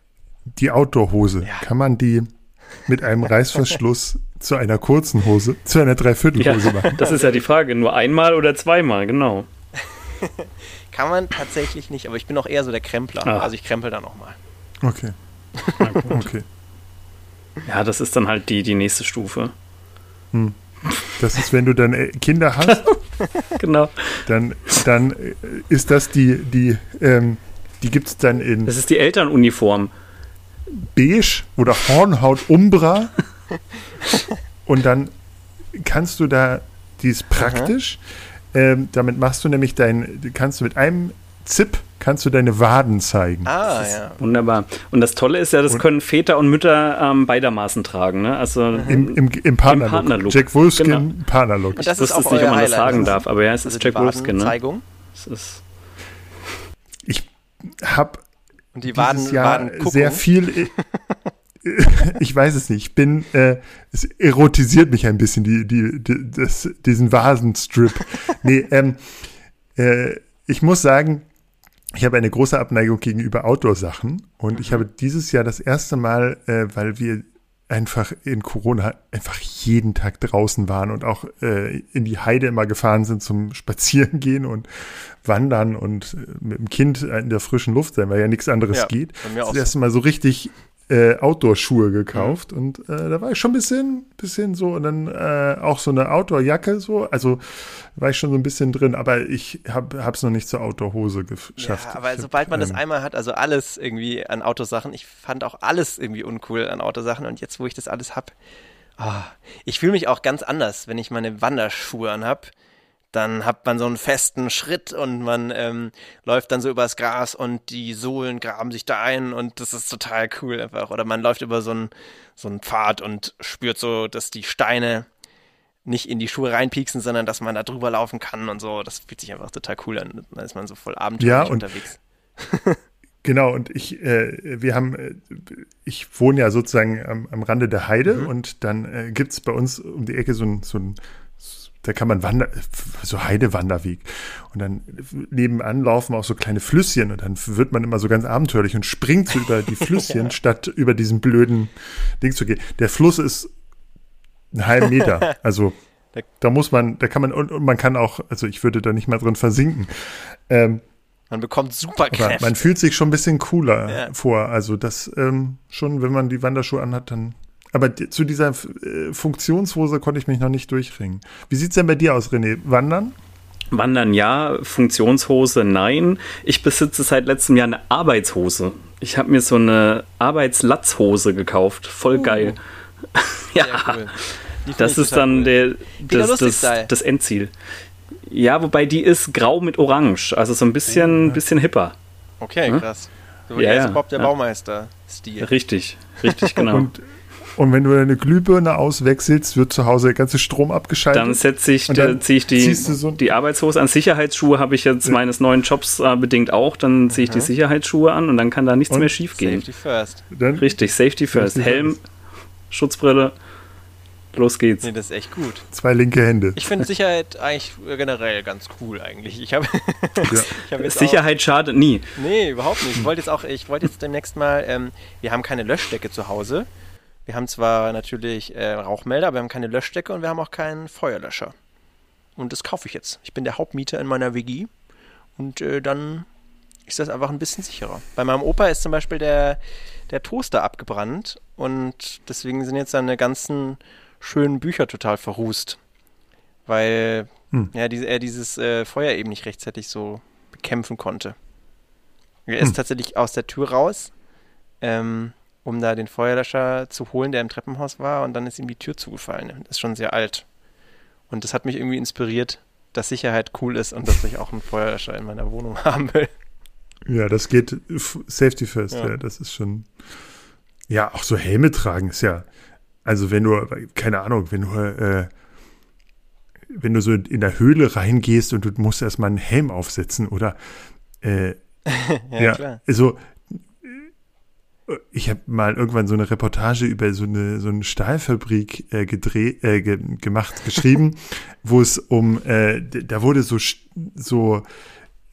die Outdoor-Hose, ja. kann man die mit einem Reißverschluss zu einer kurzen Hose, zu einer Dreiviertelhose ja, machen? Das ist ja die Frage, nur einmal oder zweimal, genau. kann man tatsächlich nicht, aber ich bin auch eher so der Krempler. Ah. Also ich krempel da nochmal. Okay. okay. Ja, das ist dann halt die, die nächste Stufe. Hm. Das ist, wenn du dann äh, Kinder hast. genau. Dann, dann äh, ist das die, die, ähm, die gibt es dann in. Das ist die Elternuniform. Beige oder Hornhaut Umbra. Und dann kannst du da, die ist praktisch. Ähm, damit machst du nämlich dein, kannst du mit einem Zip kannst du deine Waden zeigen. Ah, ja. Wunderbar. Und das Tolle ist ja, das und können Väter und Mütter ähm, beidermaßen tragen. Ne? Also Im, im, im Partnerlook. Partner Jack Wolfskin, genau. Partnerlook. Ich wusste nicht, ob man das sagen darf, aber ja, es also ist Jack Wolfskin. Ne? Es ist ich habe die Waden, Jahr Waden sehr viel ich weiß es nicht. Ich bin, äh, es erotisiert mich ein bisschen, die, die, die das, diesen Vasenstrip. nee, ähm, äh, ich muss sagen, ich habe eine große Abneigung gegenüber Outdoor-Sachen und mhm. ich habe dieses Jahr das erste Mal, äh, weil wir einfach in Corona einfach jeden Tag draußen waren und auch äh, in die Heide immer gefahren sind zum Spazierengehen und Wandern und äh, mit dem Kind in der frischen Luft sein, weil ja nichts anderes ja, geht. Das erste Mal so richtig äh, Outdoor-Schuhe gekauft und äh, da war ich schon ein bisschen, bisschen so und dann äh, auch so eine Outdoor-Jacke so, also war ich schon so ein bisschen drin, aber ich habe es noch nicht zur Outdoor-Hose geschafft. Ja, aber ich sobald hab, man ähm, das einmal hat, also alles irgendwie an Autosachen, ich fand auch alles irgendwie uncool an Autosachen und jetzt, wo ich das alles hab, oh, ich fühle mich auch ganz anders, wenn ich meine Wanderschuhe anhab dann hat man so einen festen Schritt und man ähm, läuft dann so übers Gras und die Sohlen graben sich da ein und das ist total cool einfach. Oder man läuft über so einen, so einen Pfad und spürt so, dass die Steine nicht in die Schuhe reinpieksen, sondern dass man da drüber laufen kann und so. Das fühlt sich einfach total cool an. Dann ist man so voll abenteuerlich ja, unterwegs. Genau, und ich, äh, wir haben, äh, ich wohne ja sozusagen am, am Rande der Heide mhm. und dann äh, gibt es bei uns um die Ecke so ein, so ein da kann man wandern, so Heidewanderweg. Und dann nebenan laufen auch so kleine Flüsschen und dann wird man immer so ganz abenteuerlich und springt so über die Flüsschen, ja. statt über diesen blöden Ding zu gehen. Der Fluss ist einen halben Meter. Also da muss man, da kann man, und, und man kann auch, also ich würde da nicht mal drin versinken. Ähm, man bekommt super. Man fühlt sich schon ein bisschen cooler ja. vor. Also das ähm, schon, wenn man die Wanderschuhe anhat, dann aber zu dieser äh, Funktionshose konnte ich mich noch nicht durchringen. Wie sieht es denn bei dir aus, René? Wandern? Wandern ja, Funktionshose nein. Ich besitze seit letztem Jahr eine Arbeitshose. Ich habe mir so eine Arbeitslatzhose gekauft. Voll uh. geil. ja, cool. das ist dann cool. der, das, das, das, Endziel. Ja, wobei die ist grau mit Orange, also so ein bisschen, ja. bisschen hipper. Okay, krass. So ja, ja, Bob der ja. Baumeister-Stil. Richtig, richtig, genau. Und und wenn du deine Glühbirne auswechselst, wird zu Hause der ganze Strom abgeschaltet. Dann setze ich, dann ziehe ich die, so die Arbeitshose an. Sicherheitsschuhe habe ich jetzt ja. meines neuen Jobs äh, bedingt auch. Dann ziehe ich die Sicherheitsschuhe an und dann kann da nichts und mehr schief gehen. Safety first. Dann Richtig, Safety first. Safety Helm, first. Schutzbrille. Los geht's. Nee, das ist echt gut. Zwei linke Hände. Ich finde Sicherheit eigentlich generell ganz cool eigentlich. Ich habe ja. hab Sicherheit auch, schadet nie. Nee, überhaupt nicht. Ich wollte jetzt auch, ich wollte jetzt demnächst mal, ähm, wir haben keine Löschdecke zu Hause. Wir haben zwar natürlich äh, Rauchmelder, aber wir haben keine Löschdecke und wir haben auch keinen Feuerlöscher. Und das kaufe ich jetzt. Ich bin der Hauptmieter in meiner WG und äh, dann ist das einfach ein bisschen sicherer. Bei meinem Opa ist zum Beispiel der, der Toaster abgebrannt und deswegen sind jetzt seine ganzen schönen Bücher total verrußt. Weil hm. ja, die, er dieses äh, Feuer eben nicht rechtzeitig so bekämpfen konnte. Er ist hm. tatsächlich aus der Tür raus. Ähm, um da den Feuerlöscher zu holen, der im Treppenhaus war, und dann ist ihm die Tür zugefallen. Das ist schon sehr alt. Und das hat mich irgendwie inspiriert, dass Sicherheit cool ist und dass ich auch einen Feuerlöscher in meiner Wohnung haben will. Ja, das geht Safety first, ja. ja. das ist schon. Ja, auch so Helme tragen ist ja. Also wenn du, keine Ahnung, wenn du, äh, wenn du so in der Höhle reingehst und du musst erstmal einen Helm aufsetzen oder äh, ja, ja klar. also ich habe mal irgendwann so eine Reportage über so eine so eine Stahlfabrik äh, gedreht äh, ge gemacht geschrieben, wo es um äh, da wurde so so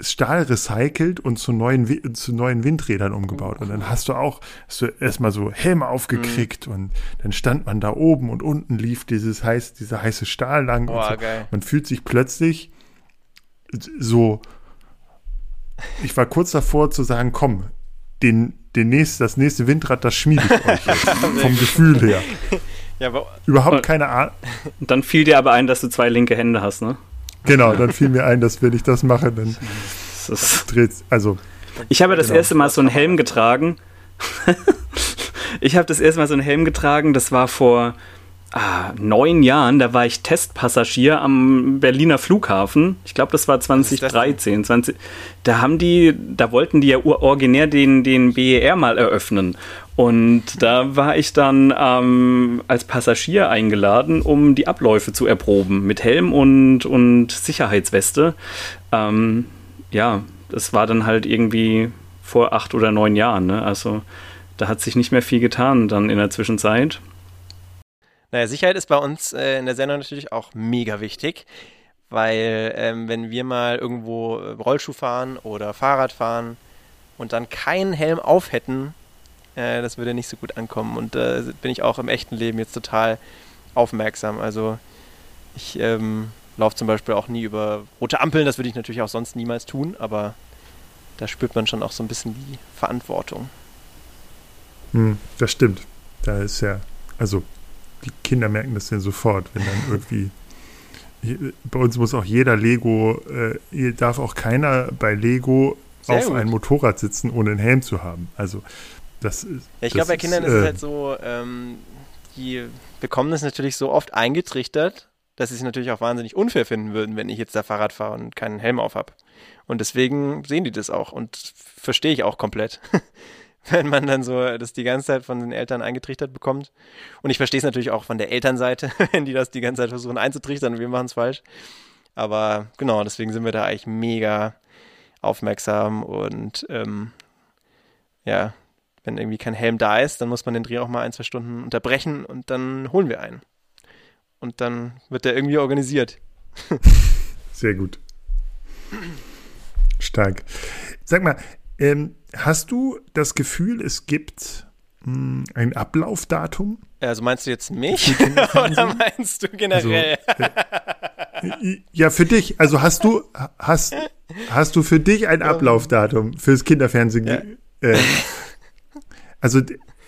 Stahl recycelt und zu neuen zu neuen Windrädern umgebaut und dann hast du auch hast du erstmal so Helme aufgekriegt mhm. und dann stand man da oben und unten lief dieses heiß dieser heiße Stahl lang oh, so. geil. man fühlt sich plötzlich so ich war kurz davor zu sagen komm den den nächst, das nächste Windrad, das schmiede ich euch jetzt. vom Gefühl her. Ja, Überhaupt keine Ahnung. Dann fiel dir aber ein, dass du zwei linke Hände hast, ne? Genau, dann fiel mir ein, dass wenn ich das mache, dann dreht also. Ich habe das genau. erste Mal so einen Helm getragen. ich habe das erste Mal so einen Helm getragen, das war vor ah, neun Jahren, da war ich Testpassagier am Berliner Flughafen. Ich glaube, das war 2013. 20, da haben die, da wollten die ja originär den, den BER mal eröffnen. Und da war ich dann ähm, als Passagier eingeladen, um die Abläufe zu erproben mit Helm und, und Sicherheitsweste. Ähm, ja, das war dann halt irgendwie vor acht oder neun Jahren. Ne? Also da hat sich nicht mehr viel getan dann in der Zwischenzeit. Naja, Sicherheit ist bei uns äh, in der Sendung natürlich auch mega wichtig, weil ähm, wenn wir mal irgendwo äh, Rollschuh fahren oder Fahrrad fahren und dann keinen Helm auf hätten, äh, das würde nicht so gut ankommen. Und da äh, bin ich auch im echten Leben jetzt total aufmerksam. Also ich ähm, laufe zum Beispiel auch nie über rote Ampeln, das würde ich natürlich auch sonst niemals tun, aber da spürt man schon auch so ein bisschen die Verantwortung. Hm, das stimmt. Da ist ja, also die Kinder merken das ja sofort, wenn dann irgendwie bei uns muss auch jeder Lego, äh, darf auch keiner bei Lego Sehr auf gut. ein Motorrad sitzen, ohne einen Helm zu haben. Also das ist. Ja, ich glaube, bei Kindern ist, äh, es halt so, ähm, die bekommen das natürlich so oft eingetrichtert, dass sie es natürlich auch wahnsinnig unfair finden würden, wenn ich jetzt da Fahrrad fahre und keinen Helm auf habe. Und deswegen sehen die das auch und verstehe ich auch komplett. wenn man dann so das die ganze Zeit von den Eltern eingetrichtert bekommt. Und ich verstehe es natürlich auch von der Elternseite, wenn die das die ganze Zeit versuchen einzutrichtern und wir machen es falsch. Aber genau, deswegen sind wir da eigentlich mega aufmerksam und ähm, ja, wenn irgendwie kein Helm da ist, dann muss man den Dreh auch mal ein, zwei Stunden unterbrechen und dann holen wir einen. Und dann wird der irgendwie organisiert. Sehr gut. Stark. Sag mal, ähm, hast du das Gefühl, es gibt mh, hm, ein Ablaufdatum? Also meinst du jetzt mich oder meinst du generell? Also, äh, ja, für dich. Also hast du hast hast du für dich ein Ablaufdatum fürs Kinderfernsehen? Ja. Äh, also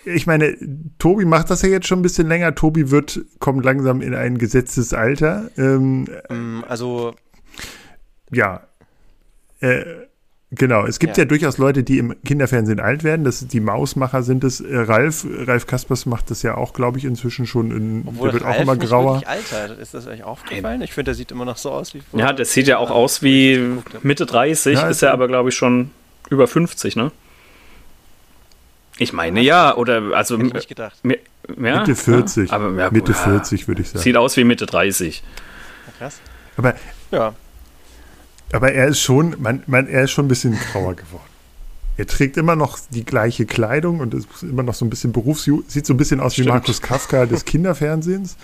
ich meine, Tobi macht das ja jetzt schon ein bisschen länger. Tobi wird kommt langsam in ein gesetztes Alter. Ähm, mm, also ja. Äh, Genau, es gibt ja. ja. durchaus Leute, die im Kinderfernsehen alt werden. Das die Mausmacher sind es. Äh, Ralf, Ralf Kaspers macht das ja auch, glaube ich, inzwischen schon. In, Obwohl der wird Ralf auch immer grauer. Nicht alter. Ist das euch aufgefallen? Ich finde, der sieht immer noch so aus wie vorher. Ja, der sieht ja auch aus wie Mitte 30, ja, ist er aber, glaube ich, schon über 50, ne? Ich meine ja, oder also Hätte ich nicht gedacht. Ja, Mitte 40. Ja, aber, ja, Mitte 40 würde ich sagen. Sieht aus wie Mitte 30. krass. Aber ja. Aber er ist schon, man, man, er ist schon ein bisschen grauer geworden. Er trägt immer noch die gleiche Kleidung und ist immer noch so ein bisschen Berufs... Sieht so ein bisschen aus Stimmt. wie Markus Kafka des Kinderfernsehens.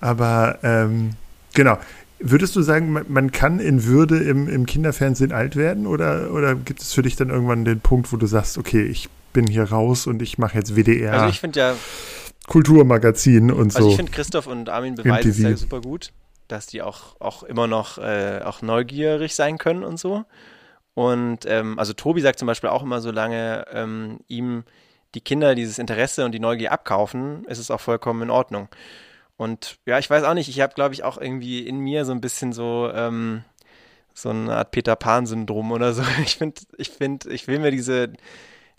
Aber ähm, genau. Würdest du sagen, man, man kann in Würde im, im, Kinderfernsehen alt werden? Oder, oder gibt es für dich dann irgendwann den Punkt, wo du sagst, okay, ich bin hier raus und ich mache jetzt WDR? Also ich finde ja... Kulturmagazin und also so. Also ich finde Christoph und Armin beweisen es ja super gut dass die auch, auch immer noch äh, auch neugierig sein können und so. Und ähm, also Tobi sagt zum Beispiel auch immer, solange ähm, ihm die Kinder dieses Interesse und die Neugier abkaufen, ist es auch vollkommen in Ordnung. Und ja, ich weiß auch nicht, ich habe, glaube ich, auch irgendwie in mir so ein bisschen so, ähm, so eine Art Peter Pan-Syndrom oder so. Ich finde, ich finde, ich will mir diese,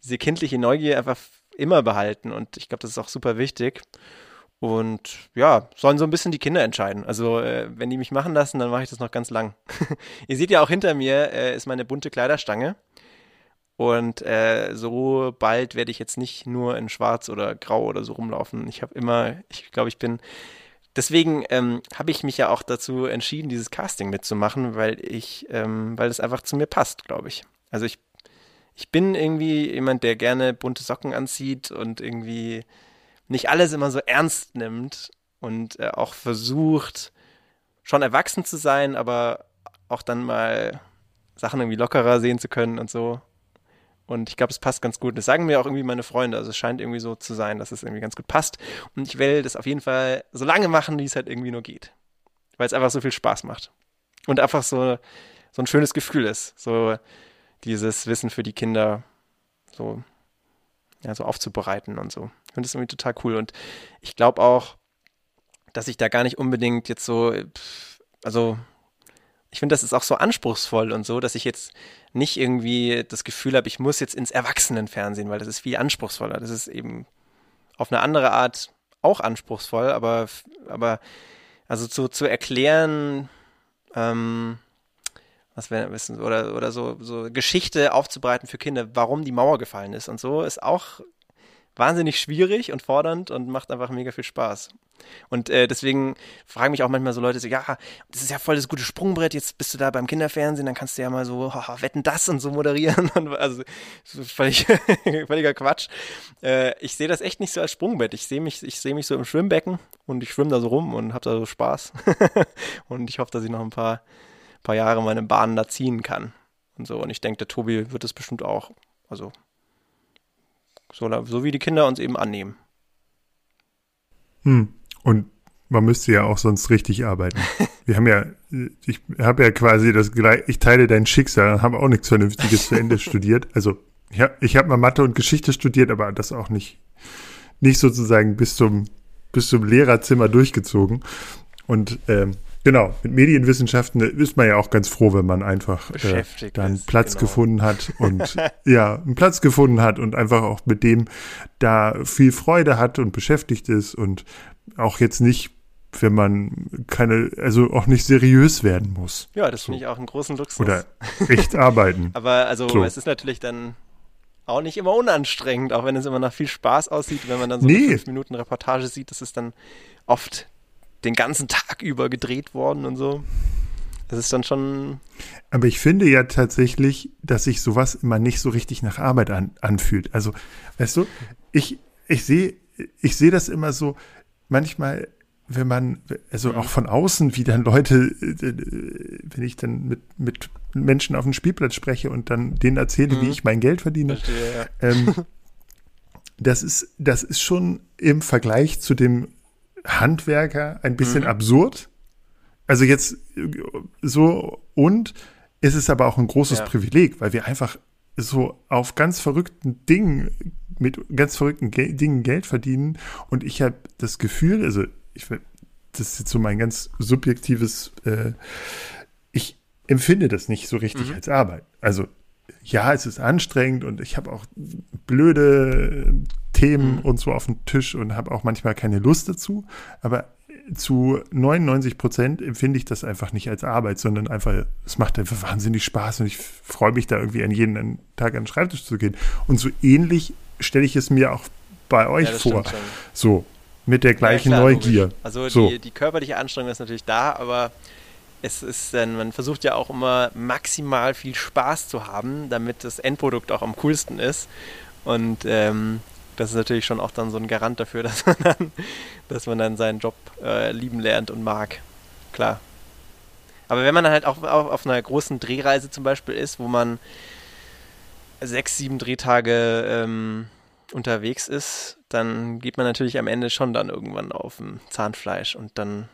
diese kindliche Neugier einfach immer behalten und ich glaube, das ist auch super wichtig. Und ja, sollen so ein bisschen die Kinder entscheiden. Also, äh, wenn die mich machen lassen, dann mache ich das noch ganz lang. Ihr seht ja auch hinter mir äh, ist meine bunte Kleiderstange. Und äh, so bald werde ich jetzt nicht nur in Schwarz oder Grau oder so rumlaufen. Ich habe immer, ich glaube, ich bin. Deswegen ähm, habe ich mich ja auch dazu entschieden, dieses Casting mitzumachen, weil ich, ähm, weil es einfach zu mir passt, glaube ich. Also ich, ich bin irgendwie jemand, der gerne bunte Socken anzieht und irgendwie nicht alles immer so ernst nimmt und äh, auch versucht, schon erwachsen zu sein, aber auch dann mal Sachen irgendwie lockerer sehen zu können und so. Und ich glaube, es passt ganz gut. Das sagen mir auch irgendwie meine Freunde. Also es scheint irgendwie so zu sein, dass es irgendwie ganz gut passt. Und ich will das auf jeden Fall so lange machen, wie es halt irgendwie nur geht. Weil es einfach so viel Spaß macht. Und einfach so, so ein schönes Gefühl ist. So dieses Wissen für die Kinder so, ja, so aufzubereiten und so. Ich finde das irgendwie total cool. Und ich glaube auch, dass ich da gar nicht unbedingt jetzt so, also ich finde, das ist auch so anspruchsvoll und so, dass ich jetzt nicht irgendwie das Gefühl habe, ich muss jetzt ins Erwachsenenfernsehen, weil das ist viel anspruchsvoller. Das ist eben auf eine andere Art auch anspruchsvoll, aber, aber also zu, zu erklären, ähm, was wir wissen, oder, oder so, so Geschichte aufzubereiten für Kinder, warum die Mauer gefallen ist und so, ist auch wahnsinnig schwierig und fordernd und macht einfach mega viel Spaß. Und äh, deswegen fragen mich auch manchmal so Leute so, ja, das ist ja voll das gute Sprungbrett, jetzt bist du da beim Kinderfernsehen, dann kannst du ja mal so oh, wetten das und so moderieren. Und, also völlig, völliger Quatsch. Äh, ich sehe das echt nicht so als Sprungbrett. Ich sehe mich, ich sehe mich so im Schwimmbecken und ich schwimme da so rum und habe da so Spaß. und ich hoffe, dass ich noch ein paar, paar Jahre meine Bahnen da ziehen kann. Und so. Und ich denke, der Tobi wird es bestimmt auch. Also so, so wie die Kinder uns eben annehmen. Hm. Und man müsste ja auch sonst richtig arbeiten. Wir haben ja, ich habe ja quasi das gleiche, ich teile dein Schicksal, habe auch nichts Vernünftiges zu Ende studiert. Also ich habe ich hab mal Mathe und Geschichte studiert, aber das auch nicht, nicht sozusagen bis zum, bis zum Lehrerzimmer durchgezogen. Und ähm, Genau, mit Medienwissenschaften ist man ja auch ganz froh, wenn man einfach äh, da einen Platz genau. gefunden hat und ja, einen Platz gefunden hat und einfach auch mit dem da viel Freude hat und beschäftigt ist und auch jetzt nicht, wenn man keine, also auch nicht seriös werden muss. Ja, das so. finde ich auch einen großen Luxus. Oder echt arbeiten. Aber also so. es ist natürlich dann auch nicht immer unanstrengend, auch wenn es immer nach viel Spaß aussieht, wenn man dann so nee. eine fünf Minuten Reportage sieht, das ist dann oft den ganzen Tag über gedreht worden und so. Das ist dann schon. Aber ich finde ja tatsächlich, dass sich sowas immer nicht so richtig nach Arbeit an, anfühlt. Also, weißt du, ich, ich sehe, ich sehe das immer so, manchmal, wenn man, also mhm. auch von außen, wie dann Leute, wenn ich dann mit, mit Menschen auf dem Spielplatz spreche und dann denen erzähle, mhm. wie ich mein Geld verdiene. Verstehe, ja. ähm, das ist, das ist schon im Vergleich zu dem Handwerker ein bisschen mhm. absurd. Also jetzt so und ist es aber auch ein großes ja. Privileg, weil wir einfach so auf ganz verrückten Dingen mit ganz verrückten Gel Dingen Geld verdienen und ich habe das Gefühl, also ich das ist jetzt so mein ganz subjektives äh, ich empfinde das nicht so richtig mhm. als Arbeit. Also ja, es ist anstrengend und ich habe auch blöde Themen mhm. und so auf dem Tisch und habe auch manchmal keine Lust dazu. Aber zu 99 Prozent empfinde ich das einfach nicht als Arbeit, sondern einfach, es macht einfach wahnsinnig Spaß und ich freue mich da irgendwie an jeden Tag an den Schreibtisch zu gehen. Und so ähnlich stelle ich es mir auch bei euch ja, vor. So, mit der gleichen ja, klar, Neugier. Logisch. Also so. die, die körperliche Anstrengung ist natürlich da, aber es ist dann, man versucht ja auch immer maximal viel Spaß zu haben, damit das Endprodukt auch am coolsten ist. Und ähm, das ist natürlich schon auch dann so ein Garant dafür, dass man dann, dass man dann seinen Job äh, lieben lernt und mag. Klar. Aber wenn man dann halt auch, auch auf einer großen Drehreise zum Beispiel ist, wo man sechs, sieben Drehtage ähm, unterwegs ist, dann geht man natürlich am Ende schon dann irgendwann auf dem Zahnfleisch und dann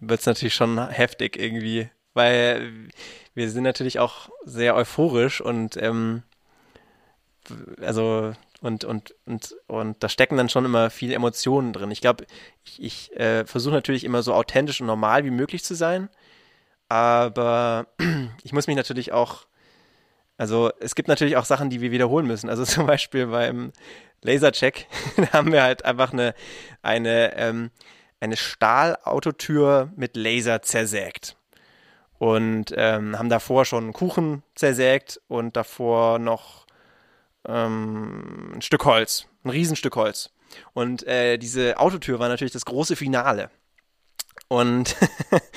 wird es natürlich schon heftig irgendwie, weil wir sind natürlich auch sehr euphorisch und ähm, also und, und, und, und da stecken dann schon immer viele Emotionen drin. Ich glaube, ich, ich äh, versuche natürlich immer so authentisch und normal wie möglich zu sein, aber ich muss mich natürlich auch, also es gibt natürlich auch Sachen, die wir wiederholen müssen. Also zum Beispiel beim Lasercheck haben wir halt einfach eine, eine, ähm, eine Stahlautotür mit Laser zersägt. Und ähm, haben davor schon Kuchen zersägt und davor noch ähm, ein Stück Holz, ein Riesenstück Holz. Und äh, diese Autotür war natürlich das große Finale. Und,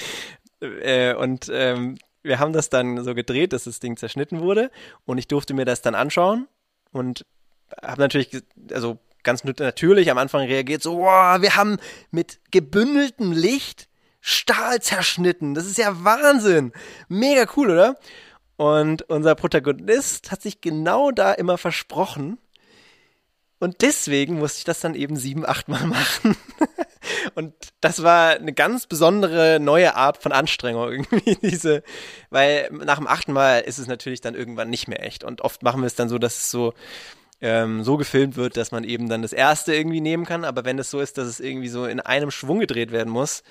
äh, und ähm, wir haben das dann so gedreht, dass das Ding zerschnitten wurde. Und ich durfte mir das dann anschauen und habe natürlich, also ganz natürlich am Anfang reagiert, so, wow, wir haben mit gebündeltem Licht Stahl zerschnitten. Das ist ja Wahnsinn. Mega cool, oder? Und unser Protagonist hat sich genau da immer versprochen. Und deswegen musste ich das dann eben sieben, acht Mal machen. Und das war eine ganz besondere neue Art von Anstrengung irgendwie diese, weil nach dem achten Mal ist es natürlich dann irgendwann nicht mehr echt. Und oft machen wir es dann so, dass es so ähm, so gefilmt wird, dass man eben dann das erste irgendwie nehmen kann. Aber wenn es so ist, dass es irgendwie so in einem Schwung gedreht werden muss,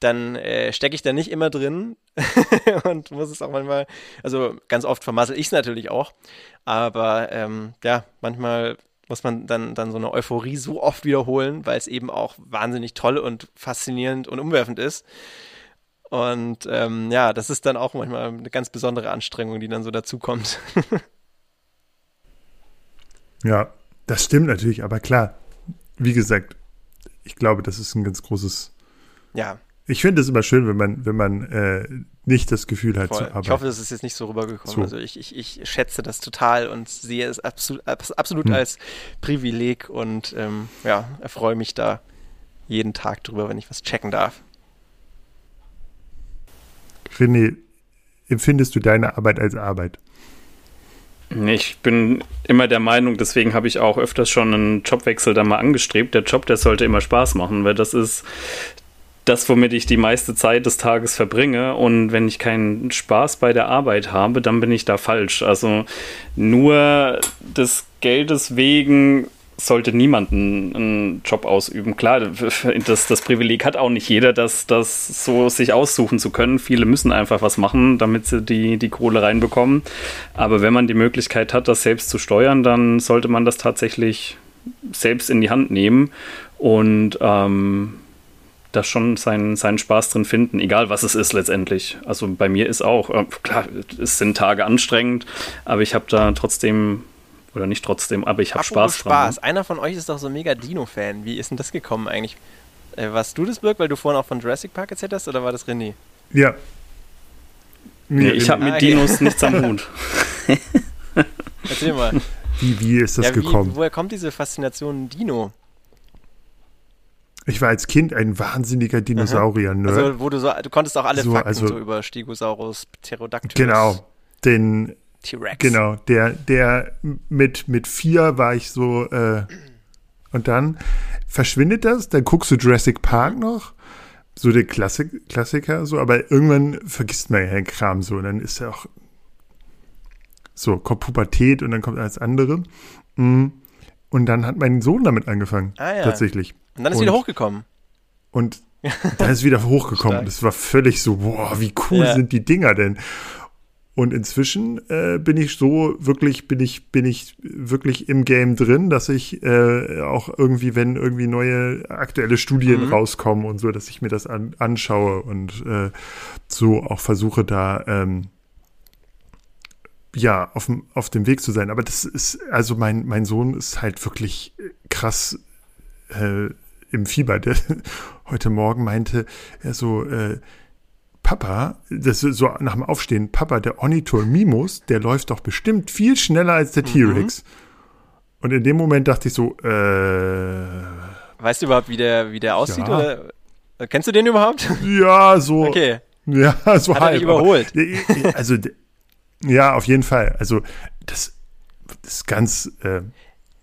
dann äh, stecke ich da nicht immer drin und muss es auch manchmal, also ganz oft vermassel ich es natürlich auch, aber ähm, ja, manchmal muss man dann, dann so eine Euphorie so oft wiederholen, weil es eben auch wahnsinnig toll und faszinierend und umwerfend ist. Und ähm, ja, das ist dann auch manchmal eine ganz besondere Anstrengung, die dann so dazukommt. ja, das stimmt natürlich, aber klar, wie gesagt, ich glaube, das ist ein ganz großes. Ja. Ich finde es immer schön, wenn man, wenn man äh, nicht das Gefühl hat Voll. zu arbeiten. Ich hoffe, das ist jetzt nicht so rübergekommen. So. Also ich, ich, ich schätze das total und sehe es absolut, absolut hm. als Privileg und ähm, ja, erfreue mich da jeden Tag drüber, wenn ich was checken darf. René, empfindest du deine Arbeit als Arbeit? Ich bin immer der Meinung, deswegen habe ich auch öfters schon einen Jobwechsel da mal angestrebt. Der Job, der sollte immer Spaß machen, weil das ist das, womit ich die meiste Zeit des Tages verbringe. Und wenn ich keinen Spaß bei der Arbeit habe, dann bin ich da falsch. Also nur des Geldes wegen sollte niemand einen, Job ausüben. Klar, das, das Privileg hat auch nicht jeder, das, das so sich aussuchen zu können. Viele müssen einfach was machen, damit sie die, die Kohle reinbekommen. Aber wenn man die Möglichkeit hat, das selbst zu steuern, dann sollte man das tatsächlich selbst in die Hand nehmen. Und ähm, da schon seinen, seinen Spaß drin finden, egal was es ist letztendlich. Also bei mir ist auch, äh, klar, es sind Tage anstrengend, aber ich habe da trotzdem, oder nicht trotzdem, aber ich habe Spaß dran. Spaß. Ne? Einer von euch ist doch so mega Dino-Fan. Wie ist denn das gekommen eigentlich? Äh, warst du das, Birk, weil du vorhin auch von Jurassic Park erzählt hast, oder war das René? Ja. Nee, ich habe mit ah, Dinos nichts am Hut. Erzähl mal. Wie, wie ist das ja, wie, gekommen? Woher kommt diese Faszination Dino? Ich war als Kind ein wahnsinniger Dinosaurier-Nerd. Also, wo du so, du konntest auch alle so, Fakten also, so über Stegosaurus, Pterodactylus. Genau, den T-Rex. Genau, der, der mit, mit vier war ich so, äh, und dann verschwindet das, dann guckst du Jurassic Park noch, so der Klassik, Klassiker, so, aber irgendwann vergisst man ja den Kram so, und dann ist ja auch so, kommt Pubertät und dann kommt alles andere. Mm. Und dann hat mein Sohn damit angefangen, ah, ja. tatsächlich. Und dann ist und, wieder hochgekommen. Und dann ist wieder hochgekommen. das war völlig so, boah, wie cool ja. sind die Dinger denn? Und inzwischen äh, bin ich so wirklich, bin ich, bin ich wirklich im Game drin, dass ich äh, auch irgendwie, wenn irgendwie neue aktuelle Studien mhm. rauskommen und so, dass ich mir das an, anschaue und äh, so auch versuche da ähm, ja auf, auf dem Weg zu sein. Aber das ist, also mein, mein Sohn ist halt wirklich krass äh, im Fieber, der heute Morgen meinte, er so, äh, Papa, das ist so nach dem Aufstehen, Papa, der Ornithormimus, der läuft doch bestimmt viel schneller als der mhm. T-Rex. Und in dem Moment dachte ich so, äh. Weißt du überhaupt, wie der, wie der aussieht? Ja. Oder? Kennst du den überhaupt? Ja, so. Okay. Ja, so Hat halb. Er überholt. Aber, also, ja, auf jeden Fall. Also, das, das ist ganz, äh,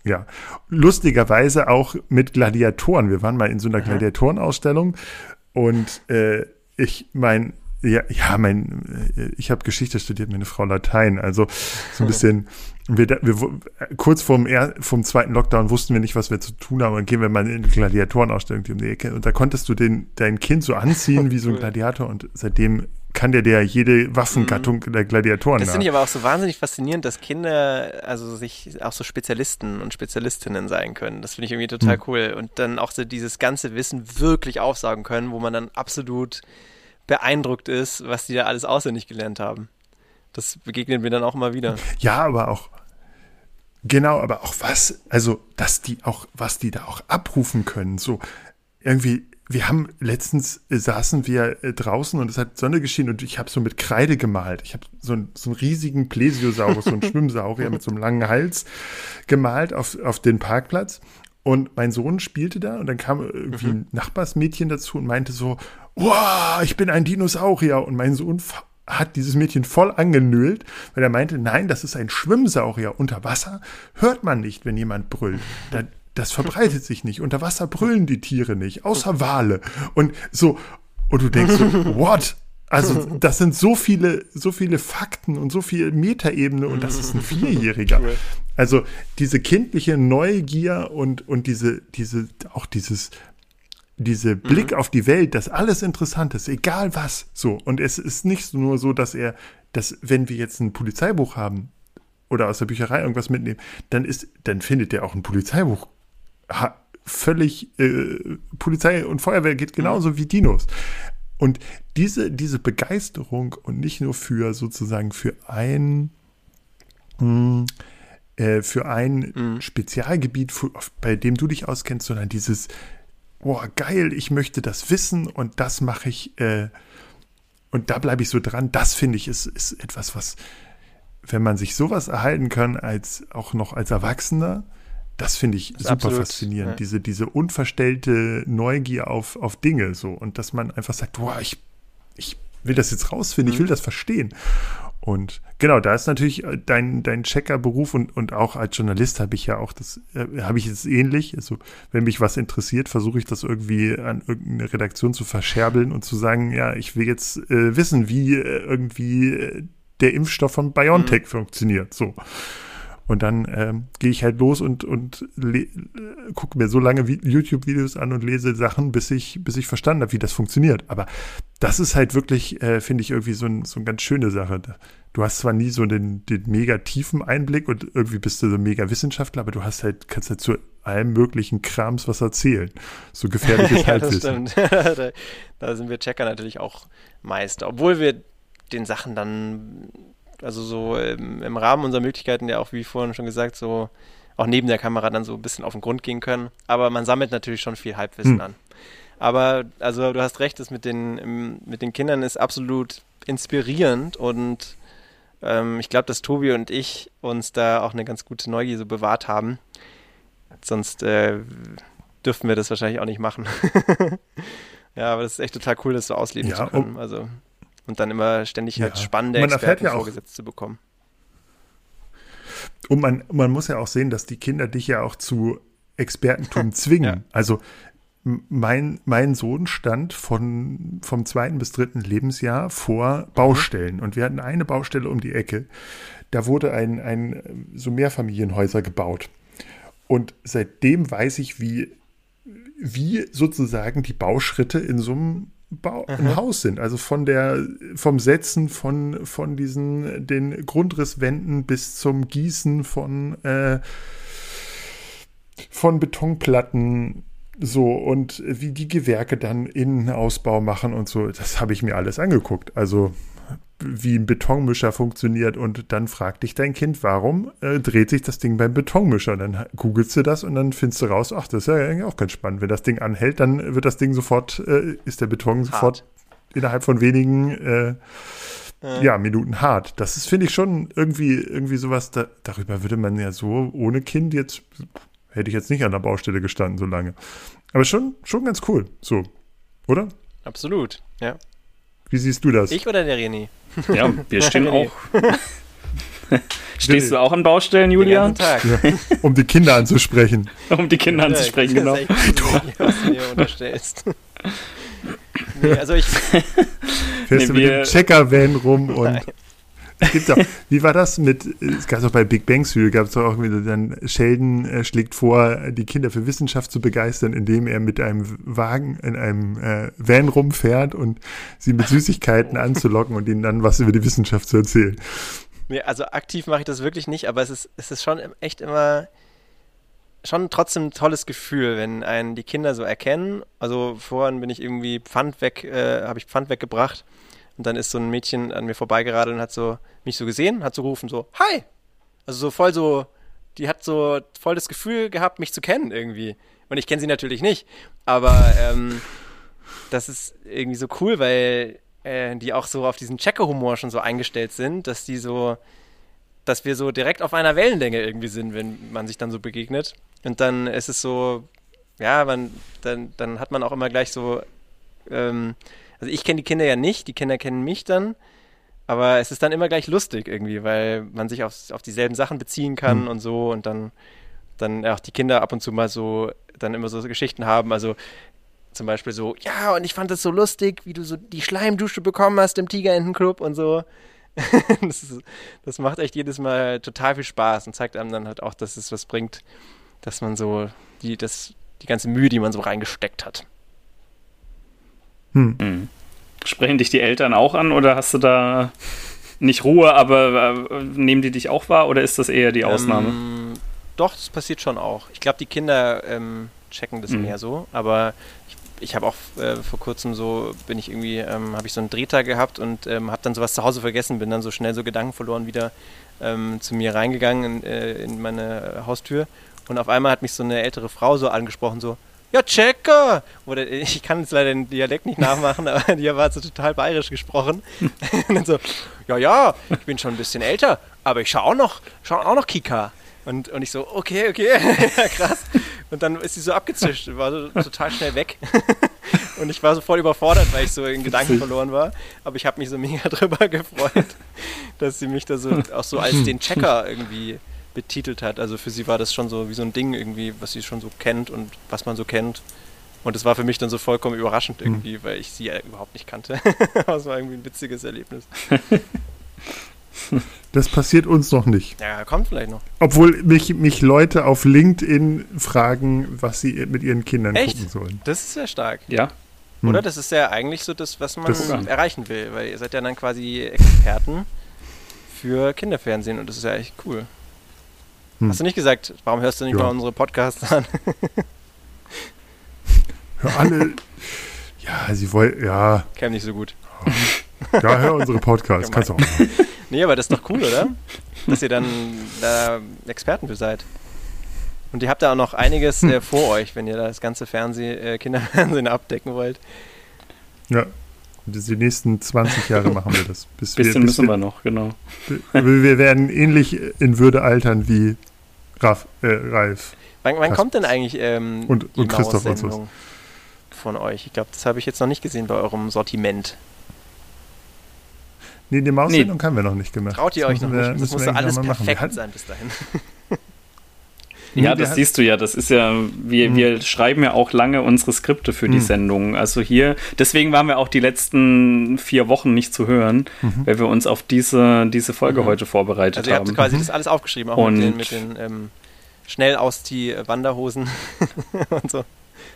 ja, lustigerweise auch mit Gladiatoren. Wir waren mal in so einer Gladiatorenausstellung und äh, ich mein ja, ja, mein, äh, ich habe Geschichte studiert, meine Frau Latein. Also so ein bisschen, wir, wir kurz vorm, vom zweiten Lockdown wussten wir nicht, was wir zu tun haben. Und gehen wir mal in eine Gladiatorenausstellung um die Ecke. Und da konntest du den, dein Kind so anziehen wie so ein Gladiator. Und seitdem kann der der jede Waffengattung mhm. der Gladiatoren Das finde ich aber auch so wahnsinnig faszinierend, dass Kinder also sich auch so Spezialisten und Spezialistinnen sein können. Das finde ich irgendwie total mhm. cool. Und dann auch so dieses ganze Wissen wirklich aufsagen können, wo man dann absolut beeindruckt ist, was die da alles auswendig gelernt haben. Das begegnet mir dann auch immer wieder. Ja, aber auch Genau, aber auch was, also, dass die auch, was die da auch abrufen können, so irgendwie wir haben letztens äh, saßen wir äh, draußen und es hat Sonne geschienen und ich habe so mit Kreide gemalt. Ich habe so, ein, so einen riesigen Plesiosaurus, so einen Schwimmsaurier mit so einem langen Hals gemalt auf, auf den Parkplatz. Und mein Sohn spielte da und dann kam irgendwie mhm. ein Nachbarsmädchen dazu und meinte so, wow, ich bin ein Dinosaurier. Und mein Sohn hat dieses Mädchen voll angenölt, weil er meinte, nein, das ist ein Schwimmsaurier. Unter Wasser hört man nicht, wenn jemand brüllt. Da, das verbreitet sich nicht. Unter Wasser brüllen die Tiere nicht, außer Wale. Und so, und du denkst so, what? Also, das sind so viele, so viele Fakten und so viel Metaebene und das ist ein Vierjähriger. Also, diese kindliche Neugier und, und diese, diese, auch dieses, diese Blick mhm. auf die Welt, dass alles interessant ist, egal was. So. Und es ist nicht nur so, dass er, dass, wenn wir jetzt ein Polizeibuch haben oder aus der Bücherei irgendwas mitnehmen, dann ist, dann findet er auch ein Polizeibuch völlig, äh, Polizei und Feuerwehr geht genauso wie Dinos. Und diese, diese Begeisterung und nicht nur für sozusagen für ein, mh, hm, äh, für ein mhm. Spezialgebiet, bei dem du dich auskennst, sondern dieses, boah, geil, ich möchte das wissen und das mache ich, äh, und da bleibe ich so dran. Das finde ich ist, ist etwas, was, wenn man sich sowas erhalten kann, als auch noch als Erwachsener, das finde ich super absolut, faszinierend. Ja. Diese, diese unverstellte Neugier auf, auf Dinge so. Und dass man einfach sagt, boah, ich, ich will das jetzt rausfinden, mhm. ich will das verstehen. Und genau, da ist natürlich äh, dein, dein Checkerberuf und, und auch als Journalist habe ich ja auch das, äh, habe ich es ähnlich. Also, wenn mich was interessiert, versuche ich das irgendwie an irgendeine Redaktion zu verscherbeln und zu sagen, ja, ich will jetzt äh, wissen, wie äh, irgendwie äh, der Impfstoff von BioNTech mhm. funktioniert. So. Und dann ähm, gehe ich halt los und, und gucke mir so lange YouTube-Videos an und lese Sachen, bis ich, bis ich verstanden habe, wie das funktioniert. Aber das ist halt wirklich, äh, finde ich, irgendwie so, ein, so eine ganz schöne Sache. Du hast zwar nie so den, den mega tiefen Einblick und irgendwie bist du so mega Wissenschaftler, aber du hast halt, kannst halt zu allem möglichen Krams was erzählen. So gefährlich ist halt das stimmt. da sind wir Checker natürlich auch Meister. Obwohl wir den Sachen dann also so im, im, Rahmen unserer Möglichkeiten ja auch, wie vorhin schon gesagt, so auch neben der Kamera dann so ein bisschen auf den Grund gehen können. Aber man sammelt natürlich schon viel Halbwissen hm. an. Aber also du hast recht, das mit den, mit den Kindern ist absolut inspirierend und ähm, ich glaube, dass Tobi und ich uns da auch eine ganz gute Neugier so bewahrt haben. Sonst äh, dürften wir das wahrscheinlich auch nicht machen. ja, aber das ist echt total cool, das so ausleben ja, zu können. Also und dann immer ständig halt spannende man Experten ja vorgesetzt zu bekommen. Und man, man muss ja auch sehen, dass die Kinder dich ja auch zu Expertentum zwingen. ja. Also mein, mein Sohn stand von, vom zweiten bis dritten Lebensjahr vor Baustellen. Und wir hatten eine Baustelle um die Ecke. Da wurde ein, ein so Mehrfamilienhäuser gebaut. Und seitdem weiß ich, wie, wie sozusagen die Bauschritte in so einem Bau, ein Haus sind. Also von der, vom Setzen von, von diesen, den Grundrisswänden bis zum Gießen von, äh, von Betonplatten, so und wie die Gewerke dann Innenausbau machen und so. Das habe ich mir alles angeguckt. Also wie ein Betonmischer funktioniert und dann fragt dich dein Kind, warum äh, dreht sich das Ding beim Betonmischer? Dann googelst du das und dann findest du raus, ach, das ist ja eigentlich auch ganz spannend. Wenn das Ding anhält, dann wird das Ding sofort, äh, ist der Beton hart. sofort innerhalb von wenigen äh, ja. Minuten hart. Das ist, finde ich, schon irgendwie, irgendwie sowas, da, darüber würde man ja so ohne Kind jetzt, hätte ich jetzt nicht an der Baustelle gestanden so lange. Aber schon, schon ganz cool, so, oder? Absolut, ja. Wie siehst du das? Ich oder der René? Ja, wir stehen auch. Stehst du auch an Baustellen, Julian? Ja, um die Kinder anzusprechen. um die Kinder anzusprechen, genau. Nicht, was du mir unterstellst. nee, also ich. Fährst nee, du mit dem Checker-Van rum und. Nein. Es gibt auch, wie war das mit, es gab es auch bei Big Bang Theory, gab es auch wieder dann, Sheldon äh, schlägt vor, die Kinder für Wissenschaft zu begeistern, indem er mit einem Wagen in einem äh, Van rumfährt und sie mit Süßigkeiten anzulocken und ihnen dann was über die Wissenschaft zu erzählen. Nee, also aktiv mache ich das wirklich nicht, aber es ist, es ist schon echt immer schon trotzdem ein tolles Gefühl, wenn einen die Kinder so erkennen. Also vorhin bin ich irgendwie Pfand weg, äh, habe ich Pfand weggebracht und dann ist so ein Mädchen an mir vorbeigeradelt und hat so mich so gesehen, hat so gerufen, so, hi! Also so voll so, die hat so voll das Gefühl gehabt, mich zu kennen irgendwie. Und ich kenne sie natürlich nicht. Aber ähm, das ist irgendwie so cool, weil äh, die auch so auf diesen Checker-Humor schon so eingestellt sind, dass die so, dass wir so direkt auf einer Wellenlänge irgendwie sind, wenn man sich dann so begegnet. Und dann ist es so, ja, man, dann, dann hat man auch immer gleich so ähm, also ich kenne die Kinder ja nicht, die Kinder kennen mich dann. Aber es ist dann immer gleich lustig irgendwie, weil man sich auf, auf dieselben Sachen beziehen kann mhm. und so und dann, dann auch die Kinder ab und zu mal so, dann immer so Geschichten haben. Also zum Beispiel so, ja, und ich fand das so lustig, wie du so die Schleimdusche bekommen hast im Tigerentenclub und so. das, ist, das macht echt jedes Mal total viel Spaß und zeigt einem dann halt auch, dass es was bringt, dass man so die, das, die ganze Mühe, die man so reingesteckt hat. Hm. Mhm. Sprechen dich die Eltern auch an oder hast du da nicht Ruhe, aber äh, nehmen die dich auch wahr oder ist das eher die Ausnahme? Ähm, doch, das passiert schon auch. Ich glaube, die Kinder ähm, checken das mhm. mehr so, aber ich, ich habe auch äh, vor kurzem so, bin ich irgendwie, ähm, habe ich so einen Drehtag gehabt und ähm, habe dann sowas zu Hause vergessen, bin dann so schnell so Gedanken verloren wieder ähm, zu mir reingegangen in, äh, in meine Haustür und auf einmal hat mich so eine ältere Frau so angesprochen, so, ja, Checker! Oder ich kann jetzt leider den Dialekt nicht nachmachen, aber die war so total bayerisch gesprochen. und dann so, ja, ja, ich bin schon ein bisschen älter, aber ich schaue auch noch, schau auch noch Kika. Und, und ich so, okay, okay, ja, krass. Und dann ist sie so abgezischt, war so total schnell weg. und ich war so voll überfordert, weil ich so in Gedanken verloren war. Aber ich habe mich so mega drüber gefreut, dass sie mich da so auch so als den Checker irgendwie betitelt hat. Also für sie war das schon so wie so ein Ding irgendwie, was sie schon so kennt und was man so kennt. Und das war für mich dann so vollkommen überraschend hm. irgendwie, mhm. weil ich sie ja überhaupt nicht kannte. das war irgendwie ein witziges Erlebnis. Das passiert uns noch nicht. Ja, kommt vielleicht noch. Obwohl mich, mich Leute auf LinkedIn fragen, was sie mit ihren Kindern Echt? gucken sollen. Das ist sehr stark. Ja. Oder? Hm. Das ist ja eigentlich so das, was man das erreichen will, weil ihr seid ja dann quasi Experten für Kinderfernsehen und das ist ja echt cool. Hm. Hast du nicht gesagt, warum hörst du nicht ja. mal unsere Podcasts an? hör alle. Ja, sie wollen, ja. Käme nicht so gut. Ja, hör unsere Podcasts, kannst du auch machen. Nee, aber das ist doch cool, oder? Dass ihr dann da Experten für seid. Und ihr habt da auch noch einiges äh, vor euch, wenn ihr das ganze Fernseh, äh, Kinderfernsehen abdecken wollt. Ja, die nächsten 20 Jahre machen wir das. Bis Bisschen wir, bis müssen wir noch, genau. Wir werden ähnlich in Würde altern wie Ralf. Äh, Ralf. Wann, wann kommt denn eigentlich ähm, und, die und Christoph und so. von euch? Ich glaube, das habe ich jetzt noch nicht gesehen bei eurem Sortiment. Nee, die Maussendung nee. haben wir noch nicht gemacht. Traut ihr euch noch wir, nicht? Das muss alles perfekt sein bis dahin. Ja, das siehst du ja. Das ist ja, wir, mhm. wir schreiben ja auch lange unsere Skripte für die mhm. Sendungen. Also hier, deswegen waren wir auch die letzten vier Wochen nicht zu hören, mhm. weil wir uns auf diese, diese Folge mhm. heute vorbereitet also ihr habt quasi mhm. das alles aufgeschrieben, auch und mit den, mit den ähm, schnell aus die Wanderhosen und so.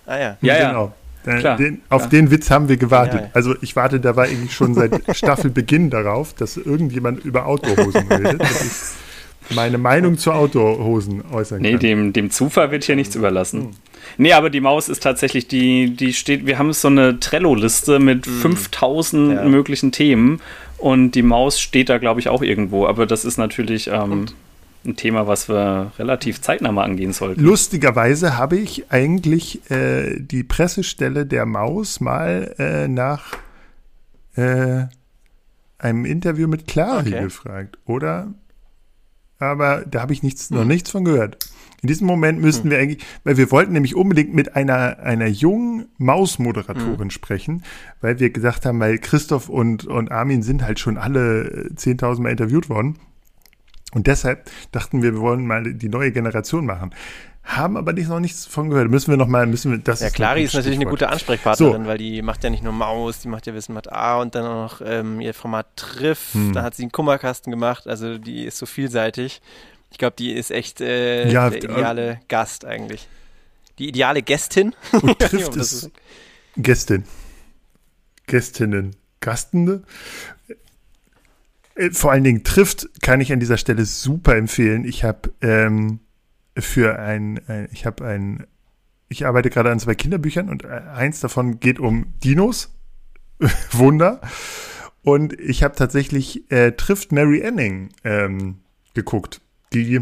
Ah ja. Ja, ja. Genau. Den, den, auf den Witz haben wir gewartet. Ja, ja. Also ich warte da war eigentlich schon seit Staffelbeginn darauf, dass irgendjemand über Outdoorhosen redet. Das ist meine Meinung zu Outdoor-Hosen äußern nee, kann. Nee, dem, dem Zufall wird hier nichts überlassen. Mhm. Nee, aber die Maus ist tatsächlich, die, die steht, wir haben so eine Trello-Liste mit mhm. 5000 ja. möglichen Themen und die Maus steht da, glaube ich, auch irgendwo. Aber das ist natürlich ähm, ein Thema, was wir relativ zeitnah mal angehen sollten. Lustigerweise habe ich eigentlich äh, die Pressestelle der Maus mal äh, nach äh, einem Interview mit Clary okay. gefragt. Oder aber da habe ich nichts, noch hm. nichts von gehört. In diesem Moment müssten hm. wir eigentlich, weil wir wollten nämlich unbedingt mit einer, einer jungen Maus-Moderatorin hm. sprechen, weil wir gesagt haben, weil Christoph und, und Armin sind halt schon alle 10.000 Mal interviewt worden. Und deshalb dachten wir, wir wollen mal die neue Generation machen haben aber nicht, noch nichts von gehört. Müssen wir noch mal, müssen wir, das Ja, Clary ist natürlich eine gute Ansprechpartnerin, so. weil die macht ja nicht nur Maus, die macht ja Wissen Matt A und dann auch noch ähm, ihr Format Triff. Hm. Da hat sie einen Kummerkasten gemacht, also die ist so vielseitig. Ich glaube, die ist echt äh, ja, der ideale äh, Gast eigentlich. Die ideale Gästin. Und trifft es ist Gästin. Gästinnen. Gastende. Äh, vor allen Dingen trifft, kann ich an dieser Stelle super empfehlen. Ich habe ähm, für ein, ein ich habe ein, ich arbeite gerade an zwei Kinderbüchern und eins davon geht um Dinos. Wunder. Und ich habe tatsächlich äh, trifft Mary Anning ähm, geguckt, die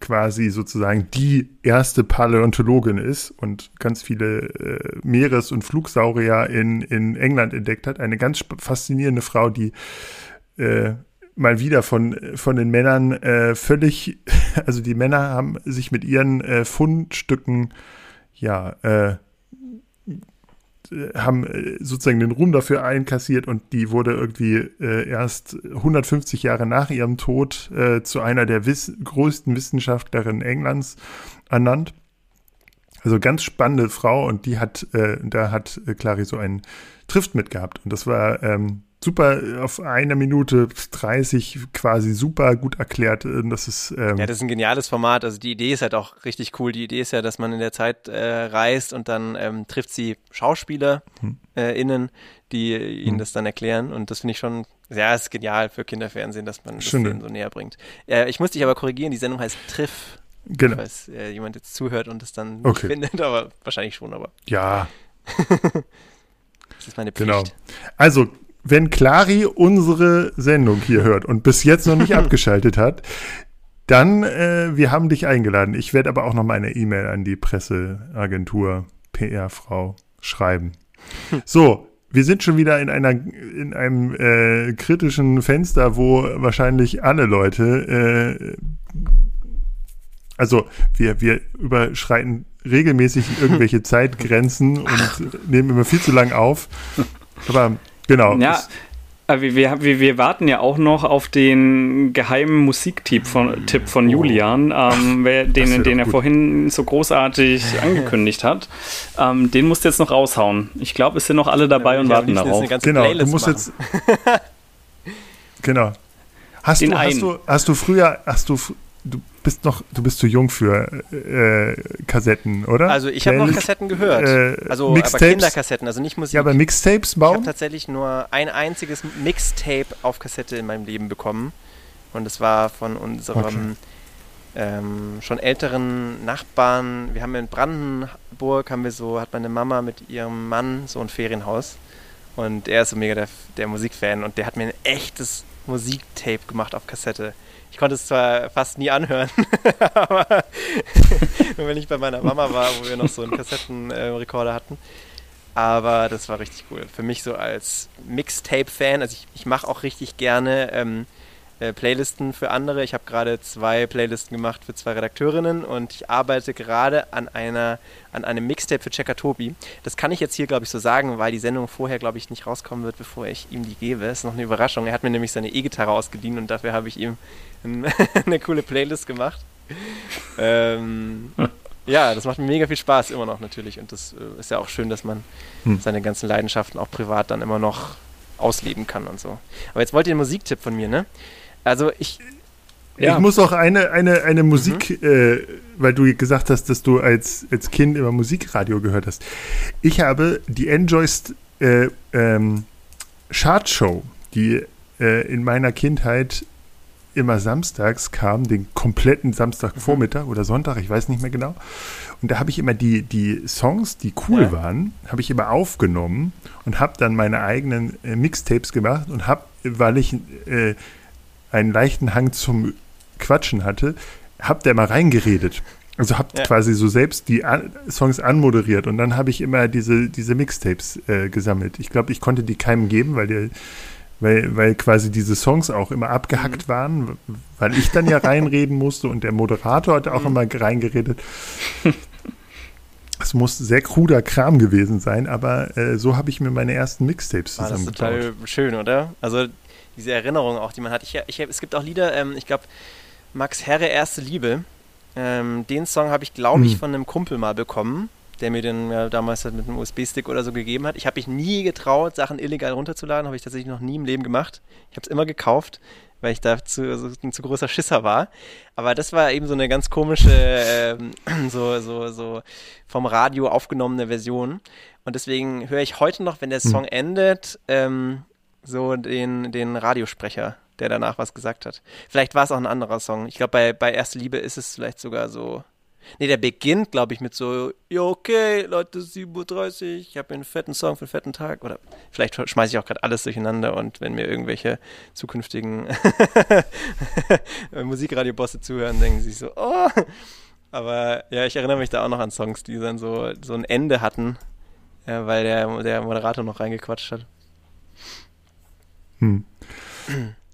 quasi sozusagen die erste Paläontologin ist und ganz viele äh, Meeres- und Flugsaurier in, in England entdeckt hat. Eine ganz faszinierende Frau, die äh, mal wieder von, von den Männern äh, völlig, also die Männer haben sich mit ihren äh, Fundstücken, ja, äh, äh, haben äh, sozusagen den Ruhm dafür einkassiert und die wurde irgendwie äh, erst 150 Jahre nach ihrem Tod äh, zu einer der wiss größten Wissenschaftlerinnen Englands ernannt. Also ganz spannende Frau und die hat, äh, da hat Clary so einen Trift mitgehabt und das war ähm, super auf eine Minute 30 quasi super gut erklärt. Das ist, ähm ja, das ist ein geniales Format. Also die Idee ist halt auch richtig cool. Die Idee ist ja, dass man in der Zeit äh, reist und dann ähm, trifft sie Schauspieler hm. äh, innen, die ihnen hm. das dann erklären. Und das finde ich schon, ja, ist genial für Kinderfernsehen, dass man das denen so näher bringt. Äh, ich muss dich aber korrigieren, die Sendung heißt Triff. Genau. Falls äh, jemand jetzt zuhört und es dann okay. findet, aber wahrscheinlich schon, aber. Ja. das ist meine Pflicht. Genau. Also wenn Clari unsere Sendung hier hört und bis jetzt noch nicht abgeschaltet hat, dann, äh, wir haben dich eingeladen. Ich werde aber auch noch mal eine E-Mail an die Presseagentur PR-Frau schreiben. So, wir sind schon wieder in einer in einem äh, kritischen Fenster, wo wahrscheinlich alle Leute, äh, also wir wir überschreiten regelmäßig irgendwelche Zeitgrenzen und nehmen immer viel zu lang auf. Aber Genau. Ja, äh, wir, wir, wir, warten ja auch noch auf den geheimen Musiktipp von, Tipp von oh. Julian, ähm, wer, den, den er gut. vorhin so großartig angekündigt hat. Ähm, den musst du jetzt noch raushauen. Ich glaube, es sind noch alle dabei ja, und warten darauf. Genau, Playlist du musst machen. jetzt. genau. Hast du, hast, du, hast du früher, hast du du bist noch, du bist zu jung für äh, Kassetten, oder? Also ich habe noch Kassetten gehört. Äh, also Mixtapes? aber Kinderkassetten, also nicht Musik. Ja, aber Mixtapes bauen? Ich habe tatsächlich nur ein einziges Mixtape auf Kassette in meinem Leben bekommen. Und es war von unserem okay. ähm, schon älteren Nachbarn. Wir haben in Brandenburg, haben wir so, hat meine Mama mit ihrem Mann so ein Ferienhaus. Und er ist so mega der, der Musikfan und der hat mir ein echtes Musiktape gemacht auf Kassette. Ich konnte es zwar fast nie anhören, aber wenn ich bei meiner Mama war, wo wir noch so einen Kassettenrekorder hatten. Aber das war richtig cool. Für mich so als Mixtape-Fan, also ich, ich mache auch richtig gerne ähm, äh, Playlisten für andere. Ich habe gerade zwei Playlisten gemacht für zwei Redakteurinnen und ich arbeite gerade an einer an einem Mixtape für Checker Tobi. Das kann ich jetzt hier, glaube ich, so sagen, weil die Sendung vorher, glaube ich, nicht rauskommen wird, bevor ich ihm die gebe. Das ist noch eine Überraschung. Er hat mir nämlich seine E-Gitarre ausgeliehen und dafür habe ich ihm eine coole Playlist gemacht. ähm, ja, das macht mir mega viel Spaß, immer noch natürlich. Und das äh, ist ja auch schön, dass man hm. seine ganzen Leidenschaften auch privat dann immer noch ausleben kann und so. Aber jetzt wollt ihr einen Musiktipp von mir, ne? Also ich. Ja. Ich muss auch eine, eine, eine Musik, mhm. äh, weil du gesagt hast, dass du als, als Kind immer Musikradio gehört hast. Ich habe die Enjoyst äh, ähm, Chartshow, die äh, in meiner Kindheit immer samstags kam, den kompletten Samstagvormittag mhm. oder Sonntag, ich weiß nicht mehr genau. Und da habe ich immer die, die Songs, die cool ja. waren, habe ich immer aufgenommen und habe dann meine eigenen äh, Mixtapes gemacht und habe, weil ich äh, einen leichten Hang zum Quatschen hatte, habt ihr mal reingeredet. Also habt ja. quasi so selbst die an Songs anmoderiert und dann habe ich immer diese, diese Mixtapes äh, gesammelt. Ich glaube, ich konnte die keinem geben, weil, die, weil, weil quasi diese Songs auch immer abgehackt mhm. waren, weil ich dann ja reinreden musste und der Moderator hat auch mhm. immer reingeredet. Es muss sehr kruder Kram gewesen sein, aber äh, so habe ich mir meine ersten Mixtapes zusammengebaut. Ah, das ist total schön, oder? Also diese Erinnerung auch, die man hat. Ich, ich, es gibt auch Lieder, ähm, ich glaube, Max Herre, Erste Liebe. Ähm, den Song habe ich, glaube ich, mhm. von einem Kumpel mal bekommen, der mir den ja, damals halt mit einem USB-Stick oder so gegeben hat. Ich habe mich nie getraut, Sachen illegal runterzuladen, habe ich tatsächlich noch nie im Leben gemacht. Ich habe es immer gekauft, weil ich da zu, so, ein zu großer Schisser war. Aber das war eben so eine ganz komische, ähm, so, so, so vom Radio aufgenommene Version. Und deswegen höre ich heute noch, wenn der hm. Song endet, ähm, so den, den Radiosprecher, der danach was gesagt hat. Vielleicht war es auch ein anderer Song. Ich glaube, bei, bei Erste Liebe ist es vielleicht sogar so. Ne, der beginnt, glaube ich, mit so, ja, okay, Leute, 7.30 Uhr, ich habe einen fetten Song für einen fetten Tag. Oder vielleicht schmeiße ich auch gerade alles durcheinander und wenn mir irgendwelche zukünftigen Musikradiobosse zuhören, denken sie sich so, oh. Aber ja, ich erinnere mich da auch noch an Songs, die dann so, so ein Ende hatten, ja, weil der, der Moderator noch reingequatscht hat. Hm.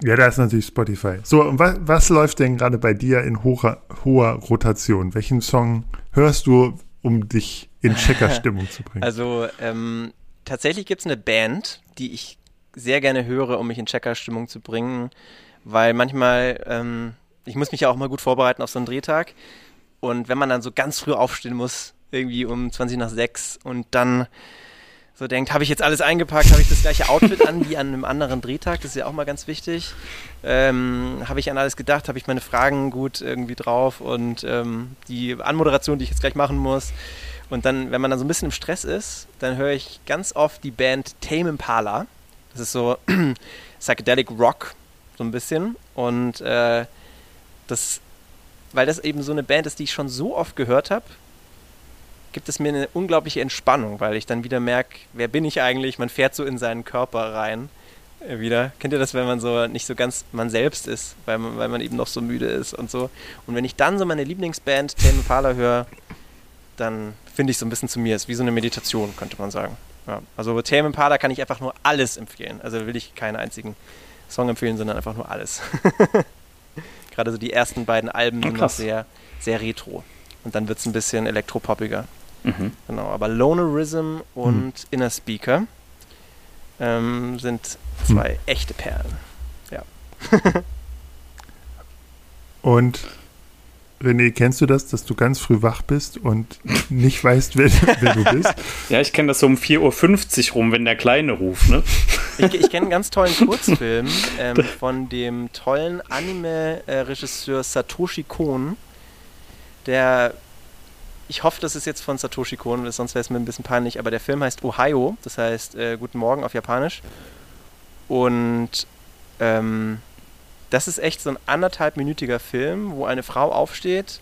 Ja, da ist natürlich Spotify. So, und was, was läuft denn gerade bei dir in hoher, hoher Rotation? Welchen Song hörst du, um dich in Checkerstimmung zu bringen? Also, ähm, tatsächlich gibt es eine Band, die ich sehr gerne höre, um mich in Checker-Stimmung zu bringen, weil manchmal, ähm, ich muss mich ja auch mal gut vorbereiten auf so einen Drehtag. Und wenn man dann so ganz früh aufstehen muss, irgendwie um 20 nach 6 und dann so denkt, habe ich jetzt alles eingepackt, habe ich das gleiche Outfit an wie an einem anderen Drehtag, das ist ja auch mal ganz wichtig. Ähm, habe ich an alles gedacht, habe ich meine Fragen gut irgendwie drauf und ähm, die Anmoderation, die ich jetzt gleich machen muss. Und dann, wenn man dann so ein bisschen im Stress ist, dann höre ich ganz oft die Band Tame Impala. Das ist so Psychedelic Rock, so ein bisschen. Und äh, das, weil das eben so eine Band ist, die ich schon so oft gehört habe, gibt es mir eine unglaubliche Entspannung, weil ich dann wieder merke, wer bin ich eigentlich? Man fährt so in seinen Körper rein äh, wieder. Kennt ihr das, wenn man so nicht so ganz man selbst ist, weil man, weil man eben noch so müde ist und so. Und wenn ich dann so meine Lieblingsband Tame Impala höre, dann finde ich so ein bisschen zu mir. Ist wie so eine Meditation, könnte man sagen. Ja, also Tame Impala kann ich einfach nur alles empfehlen. Also will ich keinen einzigen Song empfehlen, sondern einfach nur alles. Gerade so die ersten beiden Alben sind noch sehr, sehr retro. Und dann wird es ein bisschen elektropoppiger. Mhm. Genau, aber Lonerism und mhm. Inner Speaker ähm, sind zwei mhm. echte Perlen. Ja. und René, kennst du das, dass du ganz früh wach bist und nicht weißt, wer, wer du bist? Ja, ich kenne das so um 4.50 Uhr rum, wenn der Kleine ruft, ne? Ich, ich kenne einen ganz tollen Kurzfilm ähm, von dem tollen Anime-Regisseur Satoshi Kon, der ich hoffe, das ist jetzt von Satoshi Kon, sonst wäre es mir ein bisschen peinlich, aber der Film heißt Ohio, das heißt äh, Guten Morgen auf Japanisch. Und ähm, das ist echt so ein anderthalbminütiger Film, wo eine Frau aufsteht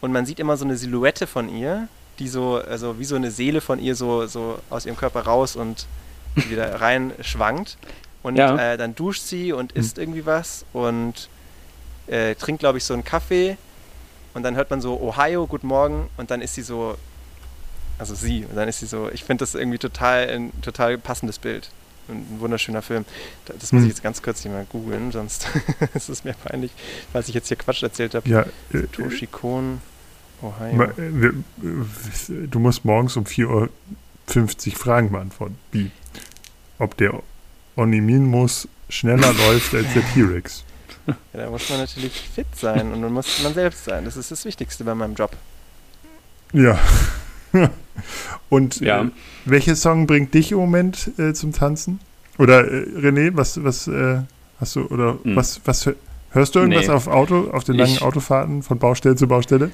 und man sieht immer so eine Silhouette von ihr, die so, also wie so eine Seele von ihr so, so aus ihrem Körper raus und wieder rein schwankt. Und ja. äh, dann duscht sie und isst irgendwie was und äh, trinkt, glaube ich, so einen Kaffee und dann hört man so Ohio, guten Morgen und dann ist sie so, also sie, und dann ist sie so, ich finde das irgendwie total ein total passendes Bild. Ein wunderschöner Film. Das muss ich hm. jetzt ganz kurz hier mal googeln, sonst ist es mir peinlich, falls ich jetzt hier Quatsch erzählt habe. Ja, äh, Toshikon, Ohio. Äh, du musst morgens um 4.50 Uhr Fragen beantworten. Wie? Ob der Oniminmus schneller läuft als der T-Rex. Ja, da muss man natürlich fit sein und man muss man selbst sein. Das ist das Wichtigste bei meinem Job. Ja. und ja. Äh, welcher Song bringt dich im Moment äh, zum Tanzen? Oder äh, René, was, was äh, hast du, oder hm. was, was hörst du irgendwas nee. auf Auto, auf den langen ich, Autofahrten von Baustelle zu Baustelle?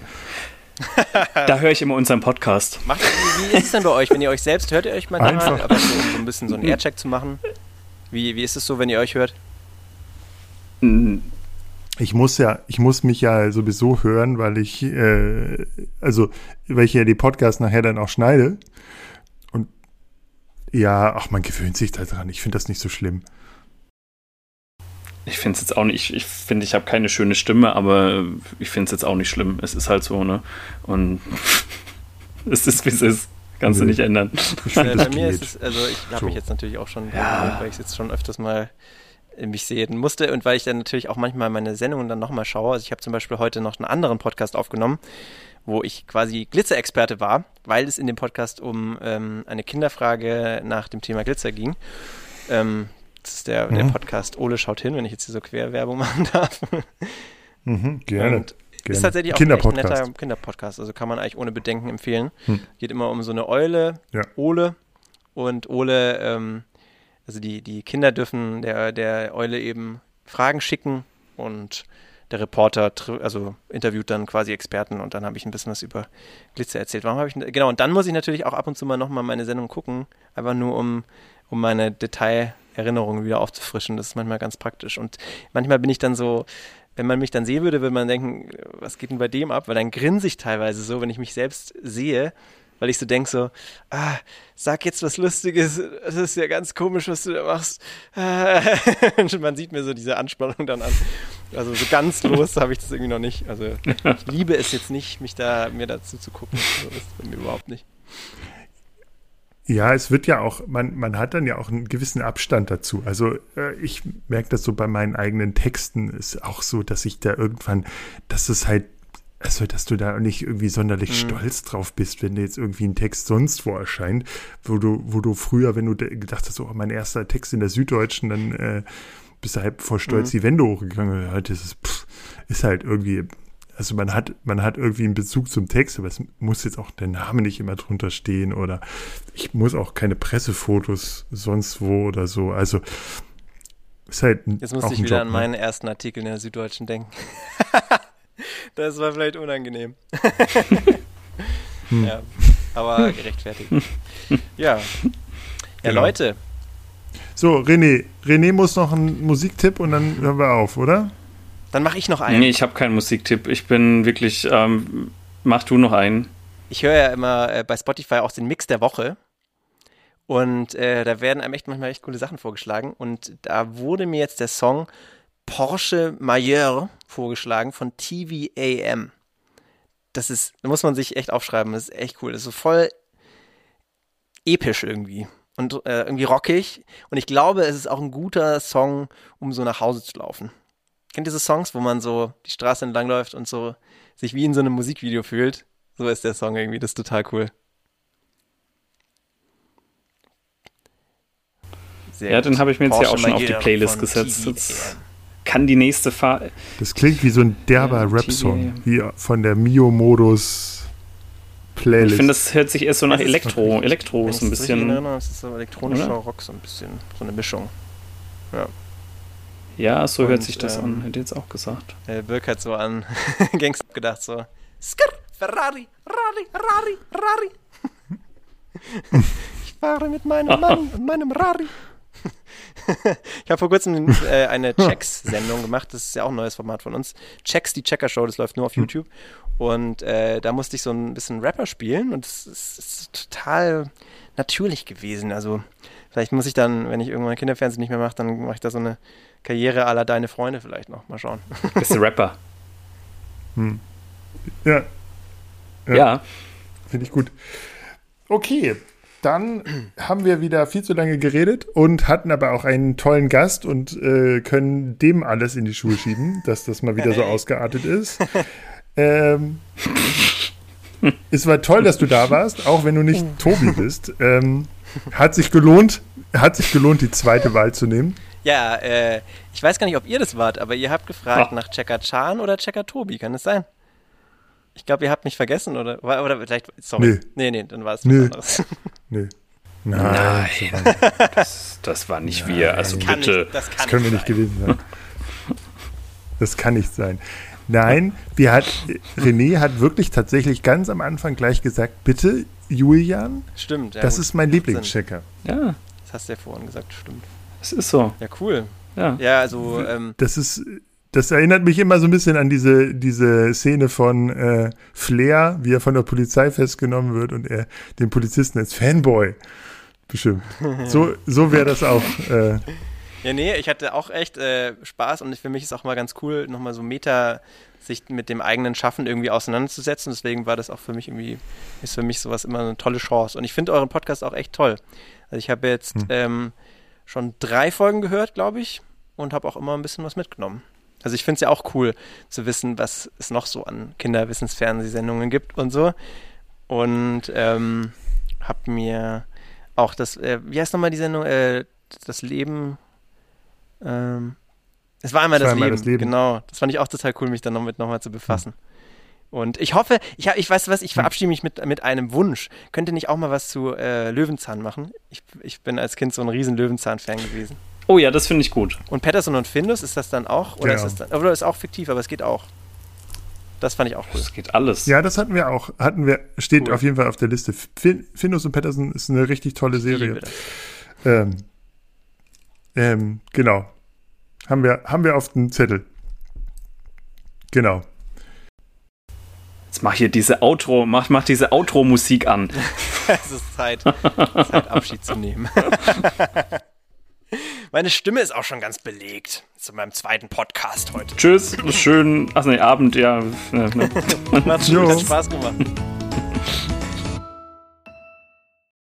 da höre ich immer unseren Podcast. Macht, wie, wie ist es denn bei euch, wenn ihr euch selbst hört, ihr euch mal Einfach. aber so, um so ein bisschen so einen Aircheck zu machen? Wie, wie ist es so, wenn ihr euch hört? Ich muss ja, ich muss mich ja sowieso hören, weil ich, äh, also, weil ich ja die Podcasts nachher dann auch schneide. Und ja, ach, man gewöhnt sich da dran. Ich finde das nicht so schlimm. Ich finde es jetzt auch nicht, ich finde, ich habe keine schöne Stimme, aber ich finde es jetzt auch nicht schlimm. Es ist halt so, ne? Und es ist, wie es ist. Kannst nee. du nicht ändern. Ich find, bei mir geht. ist es, also ich habe so. mich jetzt natürlich auch schon, ja. weil ich es jetzt schon öfters mal mich sehen musste und weil ich dann natürlich auch manchmal meine Sendungen dann nochmal schaue. Also ich habe zum Beispiel heute noch einen anderen Podcast aufgenommen, wo ich quasi Glitzerexperte war, weil es in dem Podcast um ähm, eine Kinderfrage nach dem Thema Glitzer ging. Ähm, das ist der, mhm. der Podcast Ole schaut hin, wenn ich jetzt hier so Querwerbung machen darf. Mhm, gerne. Und Gerne. Ist tatsächlich auch ein echt netter Kinderpodcast, also kann man eigentlich ohne Bedenken empfehlen. Hm. Geht immer um so eine Eule, ja. Ole. Und Ole ähm, also die, die Kinder dürfen der, der Eule eben Fragen schicken und der Reporter also interviewt dann quasi Experten und dann habe ich ein bisschen was über Glitzer erzählt. Warum habe ich genau und dann muss ich natürlich auch ab und zu mal nochmal meine Sendung gucken, einfach nur um um meine Detailerinnerungen wieder aufzufrischen. Das ist manchmal ganz praktisch und manchmal bin ich dann so wenn man mich dann sehen würde, würde man denken, was geht denn bei dem ab? Weil dann grinse ich teilweise so, wenn ich mich selbst sehe weil ich so denke so, ah, sag jetzt was Lustiges, das ist ja ganz komisch, was du da machst. Und man sieht mir so diese Anspannung dann an. Also so ganz los habe ich das irgendwie noch nicht. Also ich liebe es jetzt nicht, mich da mir dazu zu gucken. Also das ist bei mir überhaupt nicht. Ja, es wird ja auch, man, man hat dann ja auch einen gewissen Abstand dazu. Also äh, ich merke das so bei meinen eigenen Texten, ist auch so, dass ich da irgendwann, dass es halt also, dass du da nicht irgendwie sonderlich mhm. stolz drauf bist, wenn dir jetzt irgendwie ein Text sonst wo erscheint, wo du, wo du früher, wenn du gedacht hast, oh, mein erster Text in der Süddeutschen, dann äh, bist du halb vor Stolz mhm. die Wände hochgegangen. Halt, das ist, pff, ist halt irgendwie, also man hat, man hat irgendwie einen Bezug zum Text, aber es muss jetzt auch der Name nicht immer drunter stehen oder ich muss auch keine Pressefotos sonst wo oder so. Also ist halt Jetzt muss ich wieder an ne? meinen ersten Artikel in der Süddeutschen denken. das war vielleicht unangenehm. hm. Ja, aber gerechtfertigt. Ja. Ja, genau. Leute. So, René. René muss noch einen Musiktipp und dann hören wir auf, oder? Dann mache ich noch einen. Nee, ich habe keinen Musiktipp. Ich bin wirklich, ähm, mach du noch einen. Ich höre ja immer äh, bei Spotify auch den Mix der Woche. Und äh, da werden einem echt manchmal echt coole Sachen vorgeschlagen. Und da wurde mir jetzt der Song Porsche Mayer vorgeschlagen von TVAM. Das ist, da muss man sich echt aufschreiben. Das ist echt cool. Das ist so voll episch irgendwie und äh, irgendwie rockig. Und ich glaube, es ist auch ein guter Song, um so nach Hause zu laufen. Kennt ihr diese Songs, wo man so die Straße entlang läuft und so sich wie in so einem Musikvideo fühlt? So ist der Song irgendwie. Das ist total cool. Sehr ja, den habe ich mir jetzt ja auch schon auf die Playlist gesetzt. Jetzt kann die nächste Fahrt. Das klingt wie so ein derber ja, Rap-Song, wie von der Mio-Modus Playlist. Ich finde, das hört sich erst so nach Elektro. Elektro ist ein bisschen. Das ist so elektronischer oder? Rock, so ein bisschen. So eine Mischung. Ja. Ja, so Und, hört sich das ähm, an, hätte jetzt auch gesagt. Äh, Birk hat so an Gangster gedacht, so. Skr, Ferrari, Rari, Rari, Rari. ich fahre mit meinem Mann und meinem Rari. ich habe vor kurzem äh, eine Checks-Sendung gemacht. Das ist ja auch ein neues Format von uns. Checks, die Checker-Show, das läuft nur auf hm. YouTube. Und äh, da musste ich so ein bisschen Rapper spielen und es ist, ist, total natürlich gewesen. Also vielleicht muss ich dann, wenn ich irgendwann Kinderfernsehen nicht mehr mache, dann mache ich da so eine Karriere aller deine Freunde vielleicht noch. Mal schauen. Bist du Rapper? Hm. Ja. Ja. ja. Finde ich gut. Okay, dann haben wir wieder viel zu lange geredet und hatten aber auch einen tollen Gast und äh, können dem alles in die Schuhe schieben, dass das mal wieder so ausgeartet ist. Ähm, es war toll, dass du da warst, auch wenn du nicht Tobi bist. Ähm, hat sich gelohnt, hat sich gelohnt, die zweite Wahl zu nehmen. Ja, äh, ich weiß gar nicht, ob ihr das wart, aber ihr habt gefragt Ach. nach Checker Chan oder Checker Tobi, kann es sein? Ich glaube, ihr habt mich vergessen oder, oder vielleicht, sorry. Nee, nee, nee dann war es was anderes. Nee. Nein, Nein. Das, das, war nicht Nein. wir, also das bitte. Nicht, das, das können wir nicht gewesen sein. Das kann nicht sein. Nein, wir hat, René hat wirklich tatsächlich ganz am Anfang gleich gesagt, bitte, Julian. Stimmt. Ja, das gut. ist mein Lieblingschecker. Ja. Das hast du ja vorhin gesagt, stimmt. Es ist so. Ja, cool. Ja, ja also. Ähm, das ist das erinnert mich immer so ein bisschen an diese, diese Szene von äh, Flair, wie er von der Polizei festgenommen wird und er den Polizisten als Fanboy bestimmt. So, so wäre das auch. Äh. Ja, nee, ich hatte auch echt äh, Spaß und für mich ist auch mal ganz cool, nochmal so Meta sich mit dem eigenen Schaffen irgendwie auseinanderzusetzen. Deswegen war das auch für mich irgendwie, ist für mich sowas immer eine tolle Chance. Und ich finde euren Podcast auch echt toll. Also ich habe jetzt hm. ähm, schon drei Folgen gehört, glaube ich, und habe auch immer ein bisschen was mitgenommen. Also ich finde es ja auch cool zu wissen, was es noch so an Kinderwissensfernsehsendungen gibt und so. Und ähm, habe mir auch das, äh, wie heißt nochmal die Sendung? Äh, das Leben. Ähm, es war einmal, das, war einmal Leben. das, Leben. Genau. Das fand ich auch total cool, mich dann noch mit nochmal zu befassen. Hm. Und ich hoffe, ich, ich weiß was, ich hm. verabschiede mich mit, mit einem Wunsch. Könnte nicht auch mal was zu äh, Löwenzahn machen? Ich, ich bin als Kind so ein riesen Löwenzahn-Fan gewesen. Oh ja, das finde ich gut. Und Patterson und Findus, ist das dann auch? Oder, ja. ist, das dann, oder ist auch fiktiv, aber es geht auch. Das fand ich auch cool. Das geht alles. Ja, das hatten wir auch. Hatten wir, steht cool. auf jeden Fall auf der Liste. Findus und Patterson ist eine richtig tolle Serie. Ähm, ähm, genau. Haben wir, haben wir auf dem Zettel. Genau. Jetzt mach hier diese Outro, mach, mach diese Outro-Musik an. es ist Zeit, Zeit, Abschied zu nehmen. Meine Stimme ist auch schon ganz belegt. Zu meinem zweiten Podcast heute. Tschüss, schönen, ach nee, Abend, ja. Macht's gut, hat Spaß gemacht.